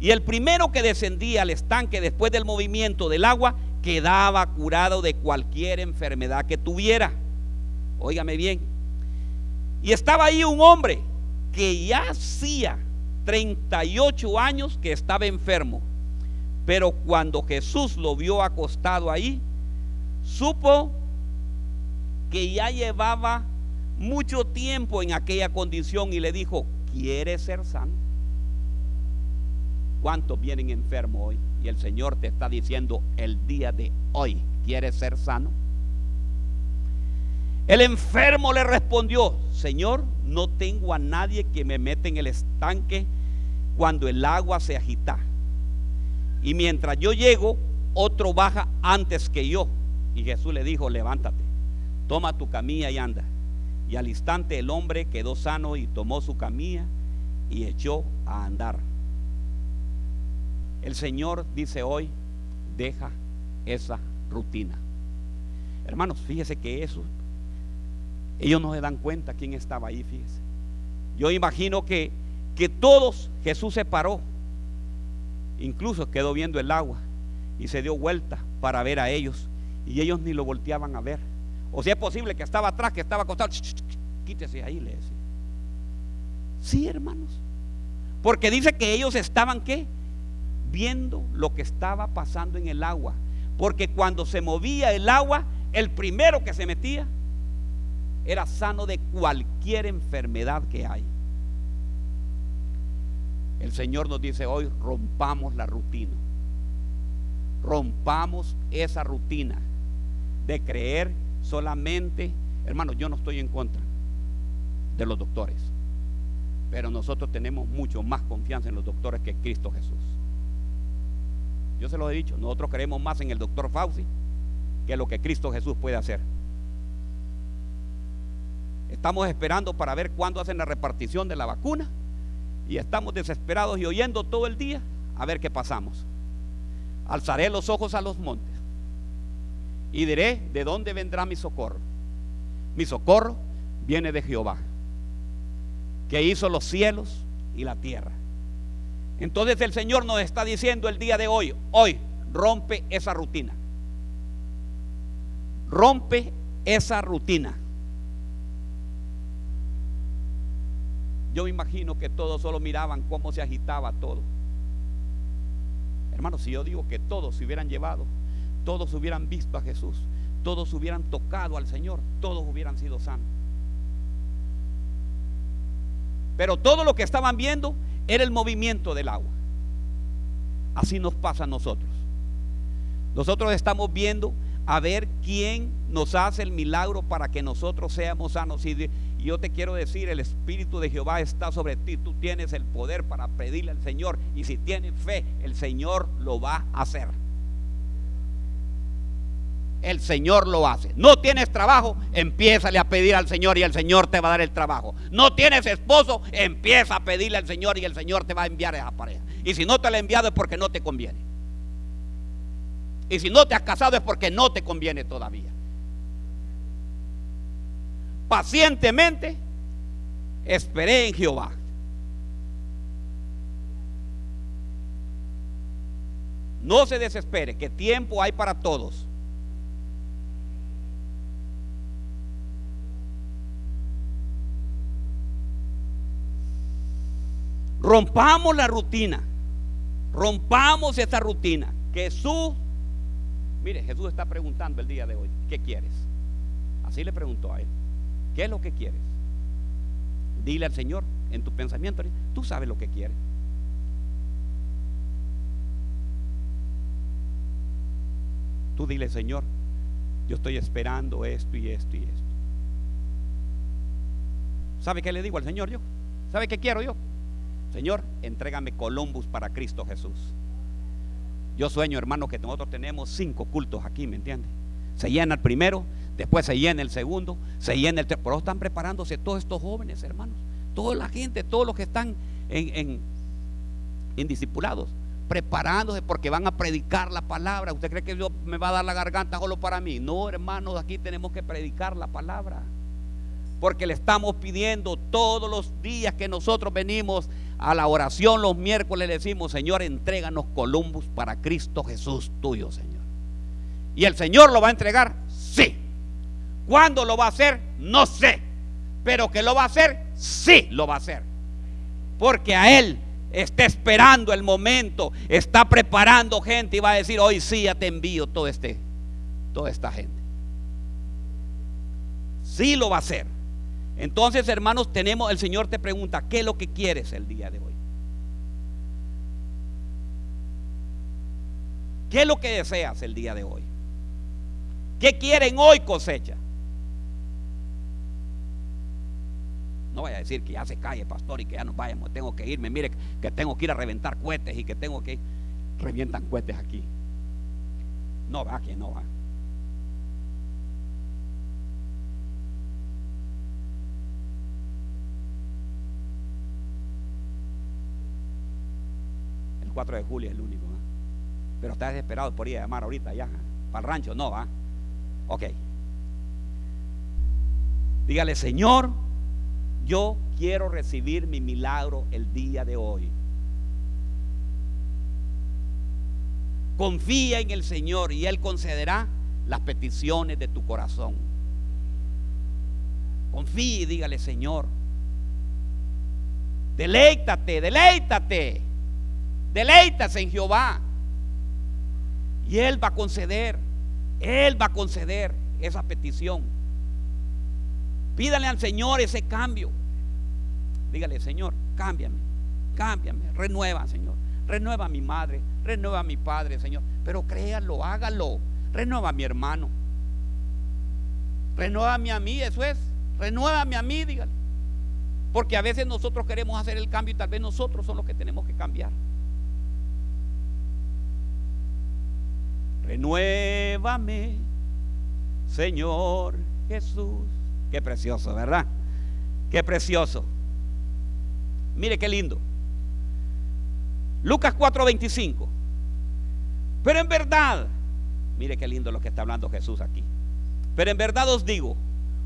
Y el primero que descendía al estanque después del movimiento del agua quedaba curado de cualquier enfermedad que tuviera. Óigame bien. Y estaba ahí un hombre que ya hacía 38 años que estaba enfermo. Pero cuando Jesús lo vio acostado ahí, supo que ya llevaba mucho tiempo en aquella condición y le dijo, ¿quieres ser sano? ¿Cuántos vienen enfermos hoy? Y el Señor te está diciendo el día de hoy, ¿quieres ser sano? El enfermo le respondió, Señor, no tengo a nadie que me meta en el estanque cuando el agua se agita. Y mientras yo llego, otro baja antes que yo. Y Jesús le dijo, levántate, toma tu camilla y anda. Y al instante el hombre quedó sano y tomó su camilla y echó a andar. El Señor dice hoy, deja esa rutina. Hermanos, fíjese que eso ellos no se dan cuenta quién estaba ahí, fíjese. Yo imagino que, que todos, Jesús se paró, incluso quedó viendo el agua y se dio vuelta para ver a ellos y ellos ni lo volteaban a ver. O si es posible que estaba atrás, que estaba acostado, quítese ahí, le decía. Sí, hermanos. Porque dice que ellos estaban qué? Viendo lo que estaba pasando en el agua. Porque cuando se movía el agua, el primero que se metía era sano de cualquier enfermedad que hay. El Señor nos dice hoy, rompamos la rutina. Rompamos esa rutina de creer solamente, hermano, yo no estoy en contra de los doctores, pero nosotros tenemos mucho más confianza en los doctores que Cristo Jesús. Yo se lo he dicho, nosotros creemos más en el doctor Fauci que lo que Cristo Jesús puede hacer. Estamos esperando para ver cuándo hacen la repartición de la vacuna y estamos desesperados y oyendo todo el día a ver qué pasamos. Alzaré los ojos a los montes y diré de dónde vendrá mi socorro. Mi socorro viene de Jehová, que hizo los cielos y la tierra. Entonces el Señor nos está diciendo el día de hoy, hoy rompe esa rutina. Rompe esa rutina. Yo me imagino que todos solo miraban cómo se agitaba todo. Hermanos, si yo digo que todos se hubieran llevado, todos hubieran visto a Jesús, todos hubieran tocado al Señor, todos hubieran sido sanos. Pero todo lo que estaban viendo era el movimiento del agua. Así nos pasa a nosotros. Nosotros estamos viendo a ver quién nos hace el milagro para que nosotros seamos sanos. Y yo te quiero decir, el Espíritu de Jehová está sobre ti. Tú tienes el poder para pedirle al Señor. Y si tienes fe, el Señor lo va a hacer. el Señor lo hace. No tienes trabajo, empiézale a pedir al Señor y el Señor te va a dar el trabajo. No tienes esposo, empieza a pedirle al Señor y el Señor te va a enviar a esa pareja. Y si no te la ha enviado es porque no te conviene. Y si no te has casado es porque no te conviene todavía. Pacientemente esperé en Jehová. No se desespere, que tiempo hay para todos. Rompamos la rutina. Rompamos esa rutina. Jesús, mire, Jesús está preguntando el día de hoy, ¿qué quieres? Así le preguntó a él, ¿qué es lo que quieres? Dile al Señor en tu pensamiento, tú sabes lo que quieres. Tú dile, Señor, yo estoy esperando esto y esto y esto. ¿Sabe qué le digo al Señor yo? ¿Sabe qué quiero yo? Señor, entrégame Columbus para Cristo Jesús. Yo sueño, hermano, que nosotros tenemos cinco cultos aquí, ¿me entiende? Se llena el primero, después se llena el segundo, se llena el tercero. Pero están preparándose todos estos jóvenes, hermanos. Toda la gente, todos los que están en, en, discipulados, preparándose porque van a predicar la palabra. ¿Usted cree que Dios me va a dar la garganta solo para mí? No, hermanos, aquí tenemos que predicar la palabra. Porque le estamos pidiendo todos los días que nosotros venimos a la oración los miércoles, le decimos, Señor, entréganos Columbus para Cristo Jesús tuyo, Señor. ¿Y el Señor lo va a entregar? Sí. ¿Cuándo lo va a hacer? No sé. Pero que lo va a hacer, sí lo va a hacer. Porque a Él está esperando el momento, está preparando gente y va a decir, hoy sí ya te envío todo este, toda esta gente. Sí lo va a hacer. Entonces, hermanos, tenemos, el Señor te pregunta, ¿qué es lo que quieres el día de hoy? ¿Qué es lo que deseas el día de hoy? ¿Qué quieren hoy cosecha? No vaya a decir que ya se calle, pastor, y que ya nos vayamos, tengo que irme. Mire que tengo que ir a reventar cohetes y que tengo que revientan cohetes aquí. No va, que no va. El 4 de julio es el único, Pero está desesperado por ir a llamar ahorita ya. Para el rancho, no va. Ok. Dígale, Señor, yo quiero recibir mi milagro el día de hoy. Confía en el Señor y Él concederá las peticiones de tu corazón. Confía y dígale, Señor, deleítate, deleítate, deleítate en Jehová. Y Él va a conceder, Él va a conceder esa petición. Pídale al Señor ese cambio. Dígale, Señor, cámbiame, cámbiame, renueva, Señor. Renueva a mi madre, renueva a mi padre, Señor. Pero créalo, hágalo. Renueva a mi hermano. Renuévame a mí, eso es. Renuévame a mí, dígale. Porque a veces nosotros queremos hacer el cambio y tal vez nosotros son los que tenemos que cambiar. Renuévame, Señor Jesús. Qué precioso, ¿verdad? Qué precioso. Mire qué lindo. Lucas 4:25. Pero en verdad, mire qué lindo lo que está hablando Jesús aquí. Pero en verdad os digo,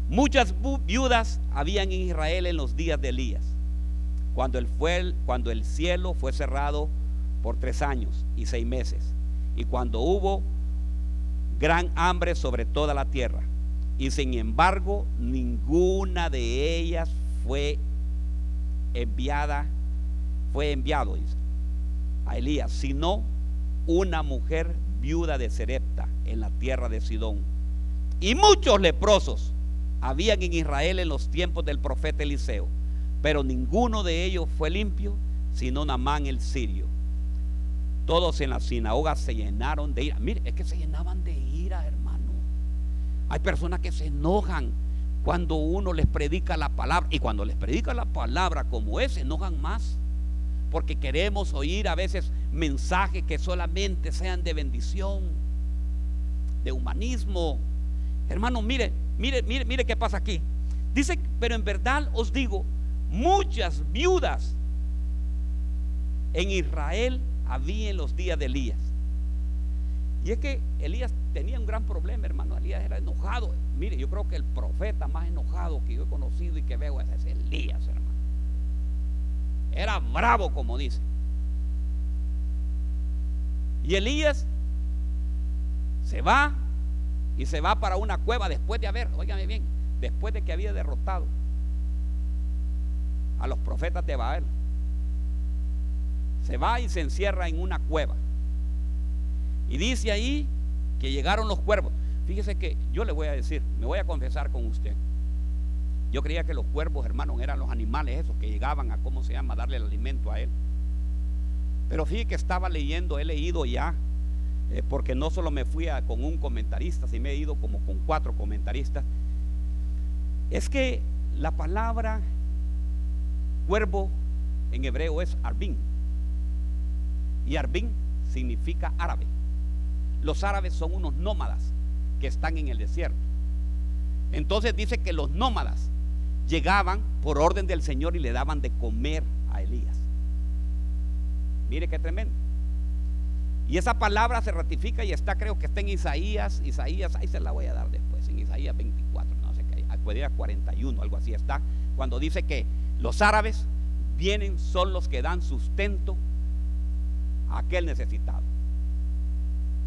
muchas viudas habían en Israel en los días de Elías, cuando el, fue, cuando el cielo fue cerrado por tres años y seis meses, y cuando hubo gran hambre sobre toda la tierra. Y sin embargo, ninguna de ellas fue enviada, fue enviado a Elías, sino una mujer viuda de Serepta en la tierra de Sidón. Y muchos leprosos habían en Israel en los tiempos del profeta Eliseo, pero ninguno de ellos fue limpio, sino Namán el sirio. Todos en la sinagoga se llenaron de ira. Mire, es que se llenaban de. Hay personas que se enojan cuando uno les predica la palabra. Y cuando les predica la palabra como es, se enojan más. Porque queremos oír a veces mensajes que solamente sean de bendición. de humanismo. Hermano, mire, mire, mire, mire qué pasa aquí. Dice, pero en verdad os digo, muchas viudas en Israel había en los días de Elías. Y es que Elías tenía un gran problema, hermano. Elías era enojado. Mire, yo creo que el profeta más enojado que yo he conocido y que veo es Elías, hermano. Era bravo, como dice. Y Elías se va y se va para una cueva después de haber, óigame bien, después de que había derrotado a los profetas de Baal. Se va y se encierra en una cueva. Y dice ahí que llegaron los cuervos. Fíjese que yo le voy a decir, me voy a confesar con usted. Yo creía que los cuervos, hermanos, eran los animales esos que llegaban a, ¿cómo se llama?, darle el alimento a él. Pero fíjese que estaba leyendo, he leído ya, eh, porque no solo me fui con un comentarista, sino me he ido como con cuatro comentaristas. Es que la palabra cuervo en hebreo es arbin. Y arbin significa árabe. Los árabes son unos nómadas que están en el desierto. Entonces dice que los nómadas llegaban por orden del Señor y le daban de comer a Elías. Mire qué tremendo. Y esa palabra se ratifica y está, creo que está en Isaías, Isaías, ahí se la voy a dar después, en Isaías 24, no sé qué, puede 41, algo así está, cuando dice que los árabes vienen, son los que dan sustento a aquel necesitado.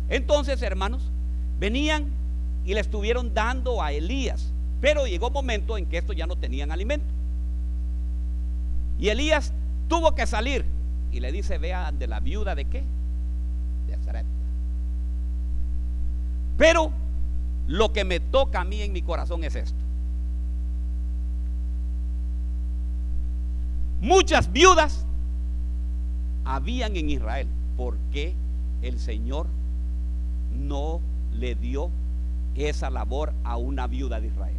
Entonces, hermanos, venían y le estuvieron dando a Elías, pero llegó un momento en que estos ya no tenían alimento. Y Elías tuvo que salir y le dice, vea de la viuda de qué? De Zarepta. Pero lo que me toca a mí en mi corazón es esto. Muchas viudas habían en Israel porque el Señor no le dio esa labor a una viuda de Israel.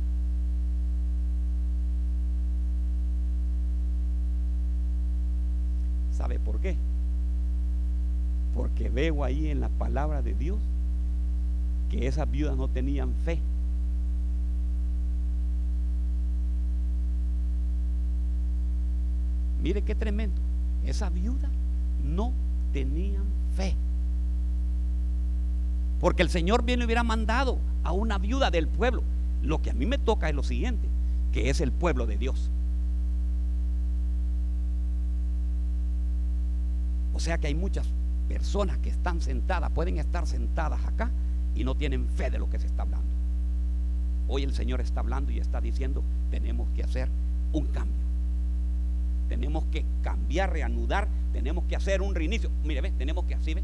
¿Sabe por qué? Porque veo ahí en la palabra de Dios que esas viudas no tenían fe. Mire qué tremendo. Esa viuda no tenían fe. Porque el Señor bien le hubiera mandado a una viuda del pueblo. Lo que a mí me toca es lo siguiente, que es el pueblo de Dios. O sea que hay muchas personas que están sentadas, pueden estar sentadas acá y no tienen fe de lo que se está hablando. Hoy el Señor está hablando y está diciendo, tenemos que hacer un cambio. Tenemos que cambiar, reanudar, tenemos que hacer un reinicio. Mire, ve, tenemos que así, ve.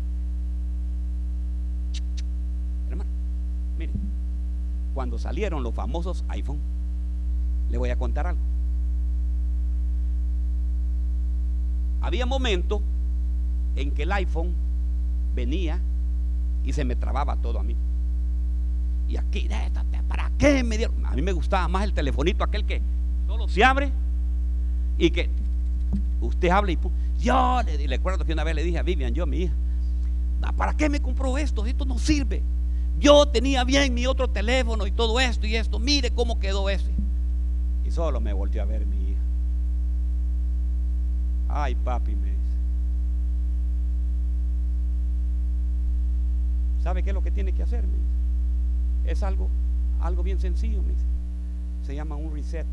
Hermano, mire, cuando salieron los famosos iPhone, le voy a contar algo. Había momentos en que el iPhone venía y se me trababa todo a mí. Y aquí, ¿para qué me dieron? A mí me gustaba más el telefonito, aquel que solo se abre y que usted habla y yo le, le acuerdo que una vez le dije a Vivian, yo, mi hija, ah, ¿para qué me compró esto? Esto no sirve. Yo tenía bien mi otro teléfono y todo esto y esto. Mire cómo quedó ese. Y solo me volvió a ver mi hija. Ay, papi, me dice. ¿Sabe qué es lo que tiene que hacer? Me dice. Es algo, algo bien sencillo, me dice. Se llama un reset.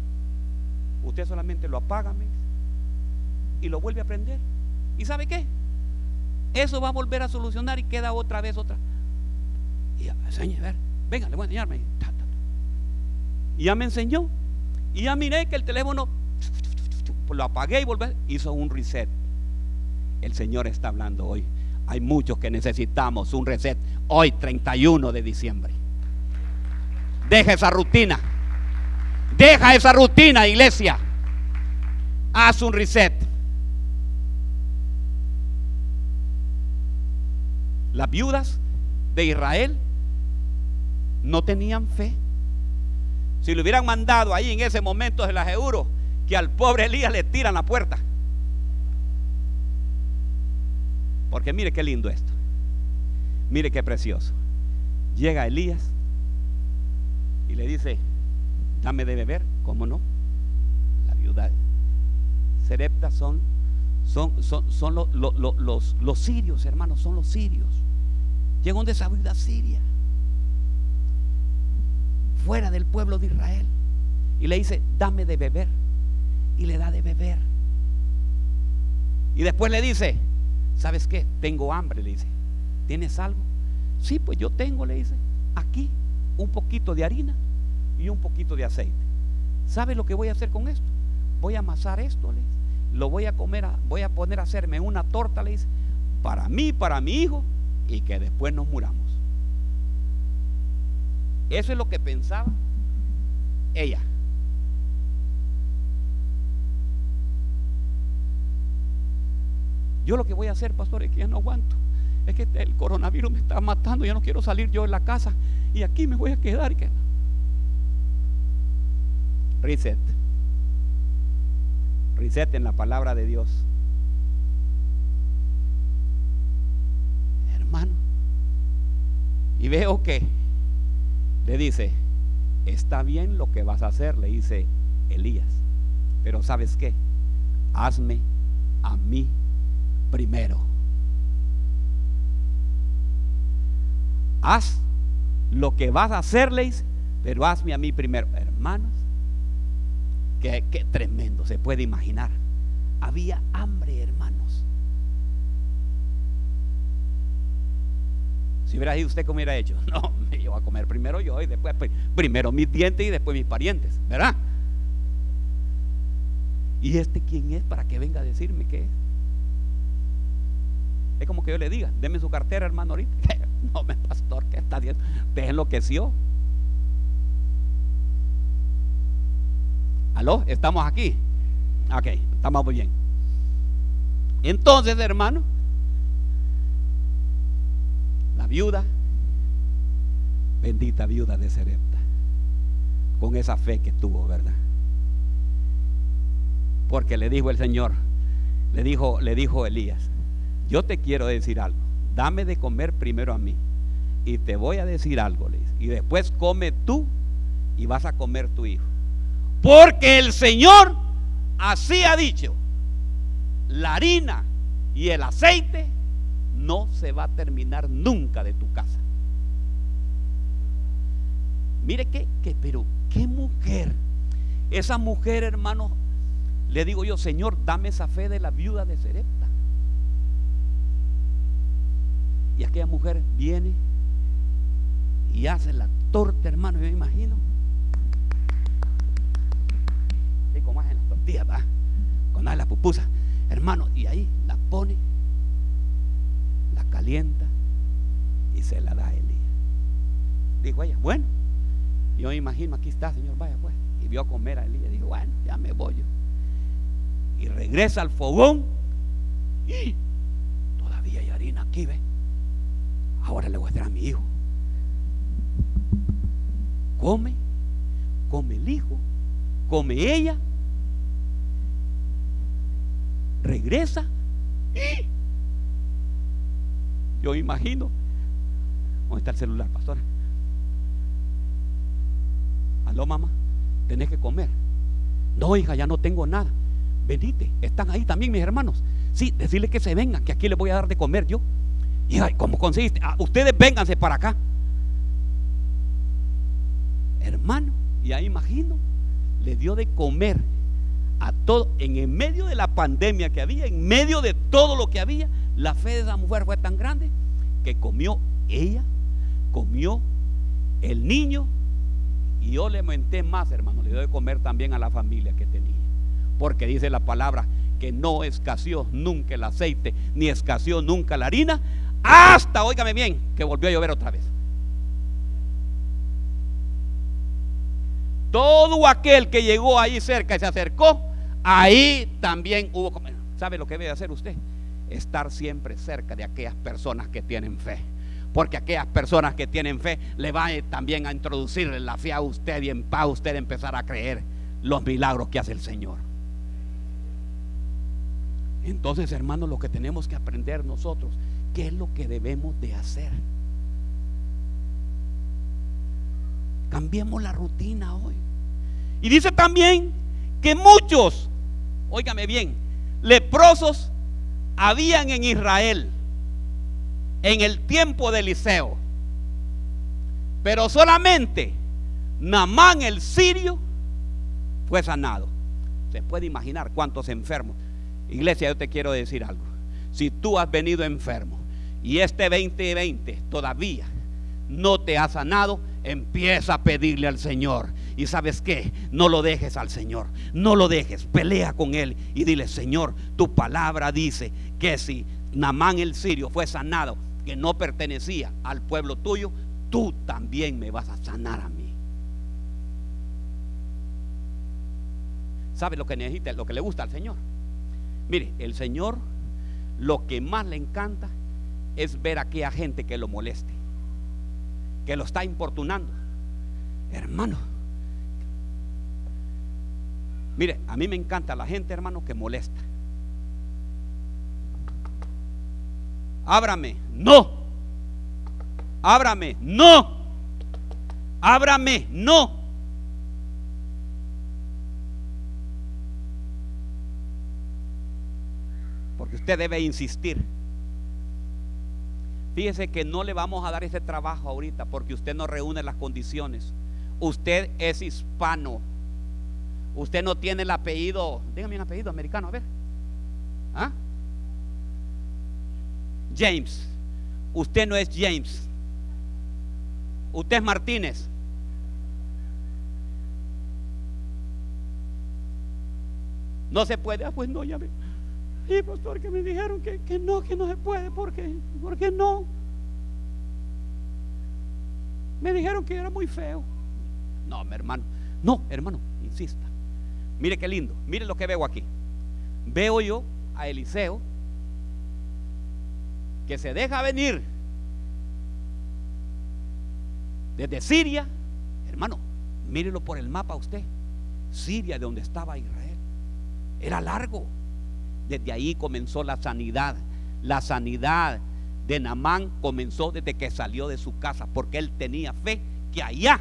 Usted solamente lo apaga, me dice y lo vuelve a prender. ¿Y sabe qué? Eso va a volver a solucionar y queda otra vez otra. Y ya, enseñe, a ver, venga, le voy a enseñarme. Y ya me enseñó. Y ya miré que el teléfono lo apagué y volví, hizo un reset. El Señor está hablando hoy. Hay muchos que necesitamos un reset hoy, 31 de diciembre. Deja esa rutina. Deja esa rutina, iglesia. Haz un reset. Las viudas de Israel no tenían fe. Si le hubieran mandado ahí en ese momento, se las aseguro que al pobre Elías le tiran la puerta. Porque mire qué lindo esto. Mire qué precioso. llega Elías y le dice, dame de beber, ¿cómo no? La viuda Serepta son, son, son, son los, los sirios, hermanos, son los sirios. Llegó de esa viuda siria, fuera del pueblo de Israel, y le dice, dame de beber. Y le da de beber. Y después le dice, ¿sabes qué? Tengo hambre, le dice. ¿Tienes algo? Sí, pues yo tengo, le dice, aquí un poquito de harina y un poquito de aceite. ¿Sabe lo que voy a hacer con esto? Voy a amasar esto, le dice. Lo voy a comer, voy a poner a hacerme una torta, le dice, para mí, para mi hijo, y que después nos muramos. Eso es lo que pensaba ella. Yo lo que voy a hacer, pastor, es que ya no aguanto. Es que el coronavirus me está matando, ya no quiero salir yo de la casa y aquí me voy a quedar. Reset. Reset en la palabra de Dios. Hermano. Y veo que le dice, está bien lo que vas a hacer, le dice Elías. Pero ¿sabes qué? Hazme a mí primero. Haz lo que vas a hacerles, pero hazme a mí primero. Hermanos, qué, qué tremendo, se puede imaginar. Había hambre, hermanos. Si hubiera ido usted, ¿cómo hubiera hecho? No, me llevo a comer primero yo y después, pues, primero mis dientes y después mis parientes, ¿verdad? ¿Y este quién es para que venga a decirme qué es? Es como que yo le diga, deme su cartera, hermano, ahorita. No, me pastor, que está bien. Usted enloqueció. ¿Aló? ¿Estamos aquí? Ok, estamos muy bien. Entonces, hermano, la viuda, bendita viuda de Serepta, con esa fe que tuvo, ¿verdad? Porque le dijo el Señor, le dijo, le dijo Elías, yo te quiero decir algo. Dame de comer primero a mí. Y te voy a decir algo, le Y después come tú y vas a comer tu hijo. Porque el Señor así ha dicho. La harina y el aceite no se va a terminar nunca de tu casa. Mire que, pero qué mujer. Esa mujer, hermano, le digo yo, Señor, dame esa fe de la viuda de Serepta. Y aquella mujer viene y hace la torta, hermano, yo me imagino. Así como hacen las tortillas, ¿va? Cuando hace la pupusa, hermano, y ahí la pone, calienta y se la da a Elías. Dijo ella, bueno, yo me imagino, aquí está, Señor, vaya pues. Y vio comer a Elías. Dijo, bueno, ya me voy. Y regresa al fogón y todavía hay harina aquí, ¿ve? Ahora le voy a dar a mi hijo. Come, come el hijo, come ella, regresa y yo imagino. ¿Dónde está el celular, pastora? Aló, mamá, tenés que comer. No, hija, ya no tengo nada. Venite, están ahí también mis hermanos. Sí, decirles que se vengan, que aquí les voy a dar de comer yo. Y ¿cómo conseguiste? Ah, ustedes vénganse para acá. Hermano, y ahí imagino, le dio de comer a todo, en el medio de la pandemia que había, en medio de todo lo que había, la fe de esa mujer fue tan grande que comió ella, comió el niño, y yo le menté más, hermano, le dio de comer también a la familia que tenía. Porque dice la palabra que no escaseó nunca el aceite, ni escaseó nunca la harina, hasta, óigame bien, que volvió a llover otra vez. Todo aquel que llegó ahí cerca y se acercó, ahí también hubo. ¿Sabe lo que debe hacer usted? Estar siempre cerca de aquellas personas que tienen fe. Porque aquellas personas que tienen fe le van también a introducir la fe a usted y en paz usted empezar a creer los milagros que hace el Señor. Entonces, hermanos, lo que tenemos que aprender nosotros ¿Qué es lo que debemos de hacer? Cambiemos la rutina hoy. Y dice también que muchos, óigame bien, leprosos habían en Israel en el tiempo de Eliseo. Pero solamente Namán el sirio fue sanado. Se puede imaginar cuántos enfermos. Iglesia, yo te quiero decir algo. Si tú has venido enfermo y este 2020 todavía no te ha sanado, empieza a pedirle al Señor. Y sabes qué, no lo dejes al Señor, no lo dejes, pelea con Él y dile, Señor, tu palabra dice que si Namán el sirio fue sanado, que no pertenecía al pueblo tuyo, tú también me vas a sanar a mí. ¿Sabe lo que necesita, lo que le gusta al Señor? Mire, el Señor lo que más le encanta es ver a aquella gente que lo moleste, que lo está importunando. Hermano, mire, a mí me encanta la gente, hermano, que molesta. Ábrame, no. Ábrame, no. Ábrame, no. Porque usted debe insistir. Fíjese que no le vamos a dar ese trabajo ahorita porque usted no reúne las condiciones. Usted es hispano. Usted no tiene el apellido, dígame un apellido americano, a ver. ¿Ah? James. Usted no es James. Usted es Martínez. No se puede. Ah, pues no, ya ve. Y pastor, que me dijeron que, que no, que no se puede. ¿Por qué? ¿Por qué no? Me dijeron que era muy feo. No, mi hermano. No, hermano, insista. Mire qué lindo. Mire lo que veo aquí. Veo yo a Eliseo que se deja venir desde Siria, hermano, mírelo por el mapa usted. Siria, de donde estaba Israel, era largo. Desde ahí comenzó la sanidad. La sanidad de Namán comenzó desde que salió de su casa, porque él tenía fe que allá,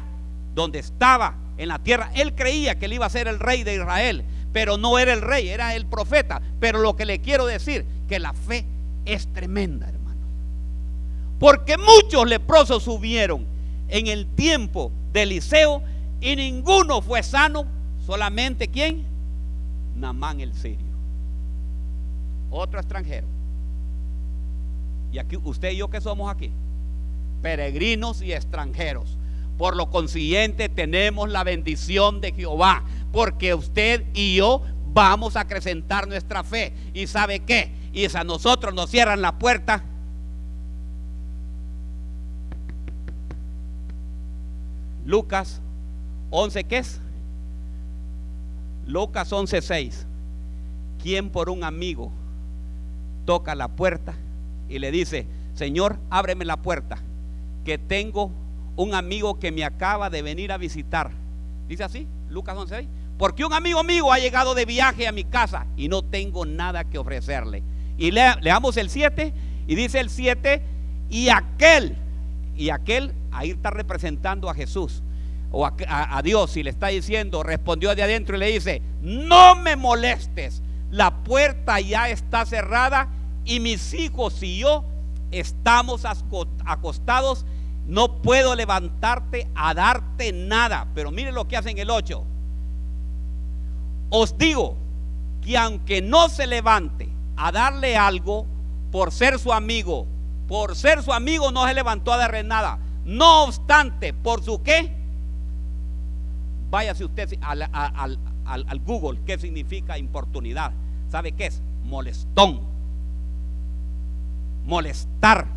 donde estaba en la tierra, él creía que él iba a ser el rey de Israel, pero no era el rey, era el profeta. Pero lo que le quiero decir, que la fe es tremenda, porque muchos leprosos subieron en el tiempo de Eliseo y ninguno fue sano, solamente quién? Namán el sirio. Otro extranjero. Y aquí usted y yo que somos aquí, peregrinos y extranjeros. Por lo consiguiente tenemos la bendición de Jehová, porque usted y yo vamos a acrecentar nuestra fe. ¿Y sabe qué? Y si a nosotros nos cierran la puerta, Lucas 11, ¿qué es? Lucas 11, 6. ¿Quién por un amigo toca la puerta y le dice, Señor, ábreme la puerta, que tengo un amigo que me acaba de venir a visitar? Dice así, Lucas 11, 6. Porque un amigo mío ha llegado de viaje a mi casa y no tengo nada que ofrecerle. Y leamos el 7 y dice el 7, y aquel, y aquel ahí está representando a Jesús o a, Dios y le está diciendo, respondió de adentro y le dice, no me molestes, la puerta ya está cerrada y mis hijos y yo estamos acostados, no puedo levantarte a darte nada. Pero mire lo que hace en el 8. Os digo que aunque no se levante a darle algo por ser su amigo, por ser su amigo no se levantó a darle nada. No obstante, por su qué? Váyase usted al, al, Google, ¿qué significa importunidad? ¿Sabe qué es? Molestón. Molestar.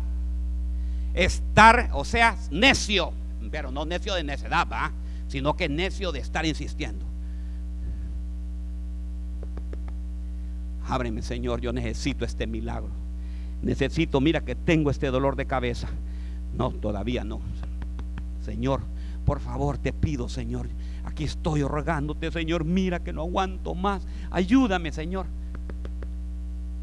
Estar, o sea, necio. Pero no necio de necedad, ¿va? Sino que necio de estar insistiendo. Ábreme, Señor, yo necesito este milagro. Necesito, mira que tengo este dolor de cabeza. No, todavía no. Señor, por favor, te pido, Señor. Aquí estoy rogándote, Señor. Mira que no aguanto más. Ayúdame, Señor.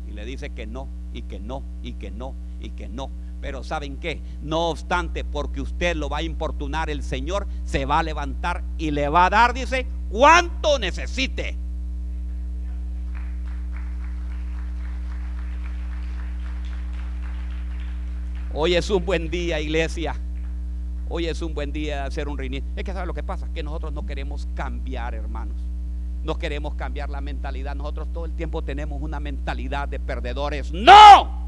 Y le dice que no, y que no, y que no, y que no. Pero ¿saben qué? No obstante, porque usted lo va a importunar, el Señor se va a levantar y le va a dar, dice, cuánto necesite. Hoy es un buen día, iglesia. Hoy es un buen día de hacer un reinicio. Es que sabe lo que pasa, que nosotros no queremos cambiar, hermanos. No queremos cambiar la mentalidad. Nosotros todo el tiempo tenemos una mentalidad de perdedores. No.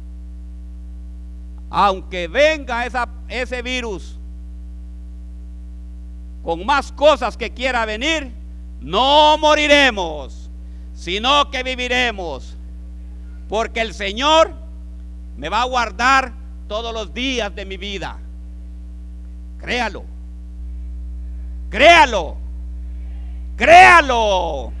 Aunque venga ese virus con más cosas que quiera venir, no moriremos, sino que viviremos. Porque el Señor me va a guardar todos los días de mi vida. Créalo. Créalo. Créalo.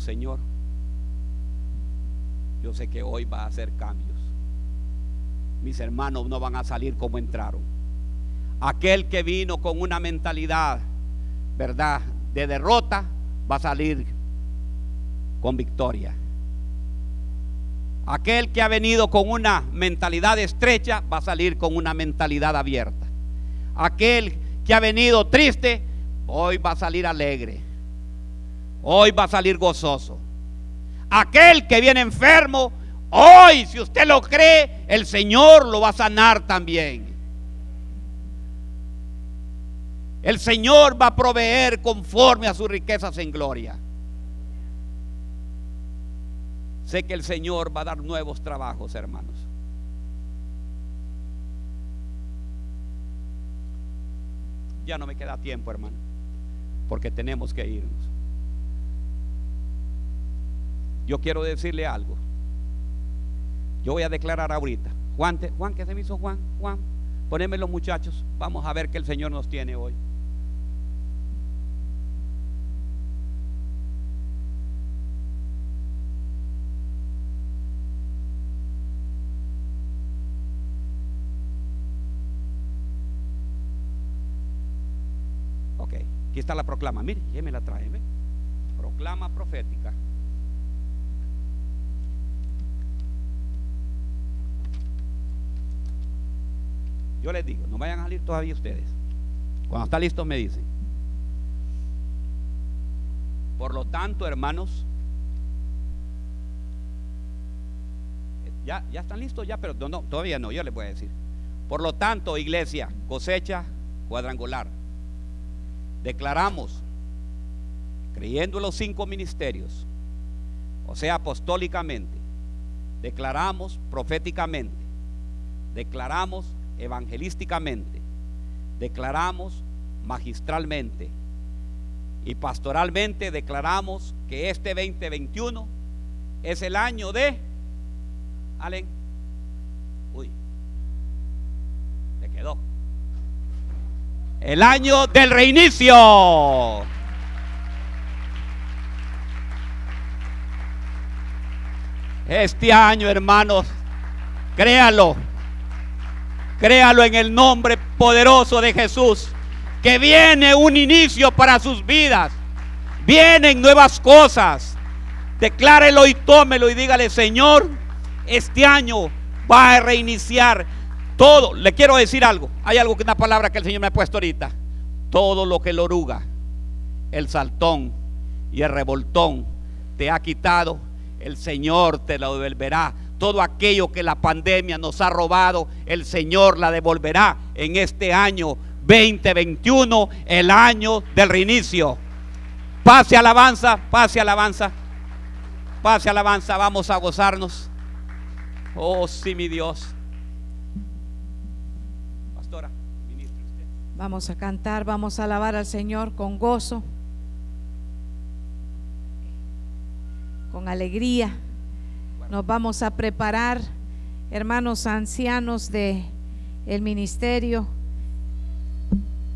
Señor, yo sé que hoy va a hacer cambios. Mis hermanos no van a salir como entraron. Aquel que vino con una mentalidad, ¿verdad?, de derrota, va a salir con victoria. Aquel que ha venido con una mentalidad estrecha va a salir con una mentalidad abierta. Aquel que ha venido triste, hoy va a salir alegre hoy va a salir gozoso. Aquel que viene enfermo, hoy, si usted lo cree, el Señor lo va a sanar también. El Señor va a proveer conforme a sus riquezas en gloria. Sé que el Señor va a dar nuevos trabajos, hermanos. Ya no me queda tiempo, hermano, porque tenemos que irnos. Yo quiero decirle algo. Yo voy a declarar ahorita. Juan, ¿qué se me hizo Juan? Juan, poneme los muchachos. Vamos a ver qué el Señor nos tiene hoy. Ok, aquí está la proclama. Mire, ya me la trae. Proclama profética. Yo les digo, no vayan a salir todavía ustedes. Cuando está listo me dicen. Por lo tanto, hermanos, ya, ya están listos ya, pero todavía no, yo les voy a decir. Por lo tanto, iglesia, cosecha cuadrangular. Declaramos, creyendo en los cinco ministerios, o sea, apostólicamente, declaramos proféticamente, declaramos evangelísticamente, declaramos magistralmente y pastoralmente declaramos que este 2021 es el año de Allen. Uy, le quedó. El año del reinicio. Este año, hermanos, créalo Créalo en el nombre poderoso de Jesús. Que viene un inicio para sus vidas. Vienen nuevas cosas. Declárelo y tómelo y dígale, Señor, este año va a reiniciar todo. Le quiero decir algo. Hay algo que una palabra que el Señor me ha puesto ahorita. Todo lo que el oruga, el saltón y el revoltón te ha quitado, el Señor te lo devolverá todo aquello que la pandemia nos ha robado, el Señor la devolverá en este año 2021, el año del reinicio. Pase alabanza, pase alabanza, pase alabanza, vamos a gozarnos. Oh, sí, mi Dios. Vamos a cantar, vamos a alabar al Señor con gozo, con alegría. Nos vamos a preparar, hermanos ancianos de el ministerio,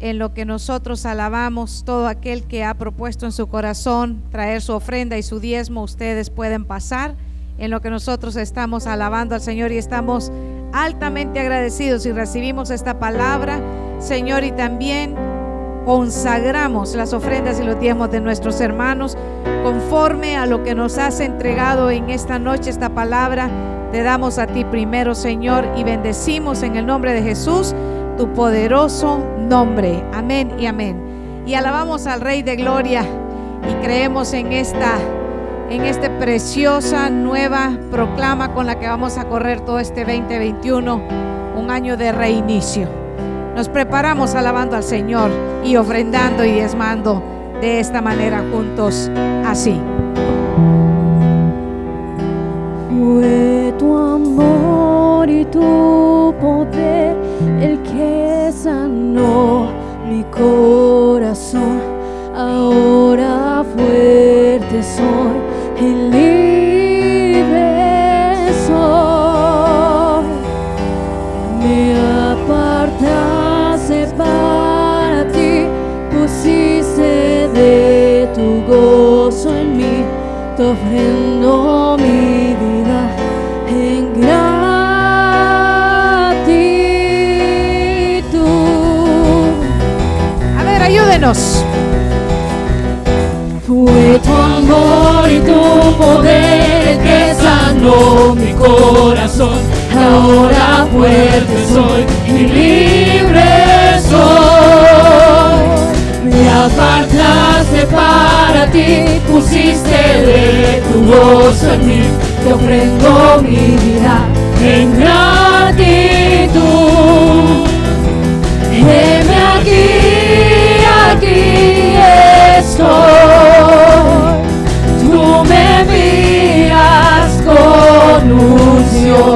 en lo que nosotros alabamos, todo aquel que ha propuesto en su corazón traer su ofrenda y su diezmo, ustedes pueden pasar. En lo que nosotros estamos alabando al Señor y estamos altamente agradecidos y recibimos esta palabra Señor, y también consagramos las ofrendas y los diezmos de nuestros hermanos conforme a lo que nos has entregado en esta noche, esta palabra. Te damos a ti primero, Señor, y bendecimos en el nombre de Jesús tu poderoso nombre. Amén y amén. Y alabamos al Rey de Gloria y creemos en esta en esta preciosa nueva proclama con la que vamos a correr todo este 2021, un año de reinicio. Nos preparamos alabando al Señor y ofrendando y diezmando de esta manera juntos, así. Fue tu amor y tu poder el que sanó mi corazón. Ofrendo mi vida en gratitud. A ver, ayúdenos. Fue tu amor y tu poder que sanó mi corazón. Ahora fuerte soy y libre soy apartaste para ti, pusiste de tu gozo en mí, te ofrendo mi vida en gratitud. Heme aquí, aquí estoy, tú me miras con unción,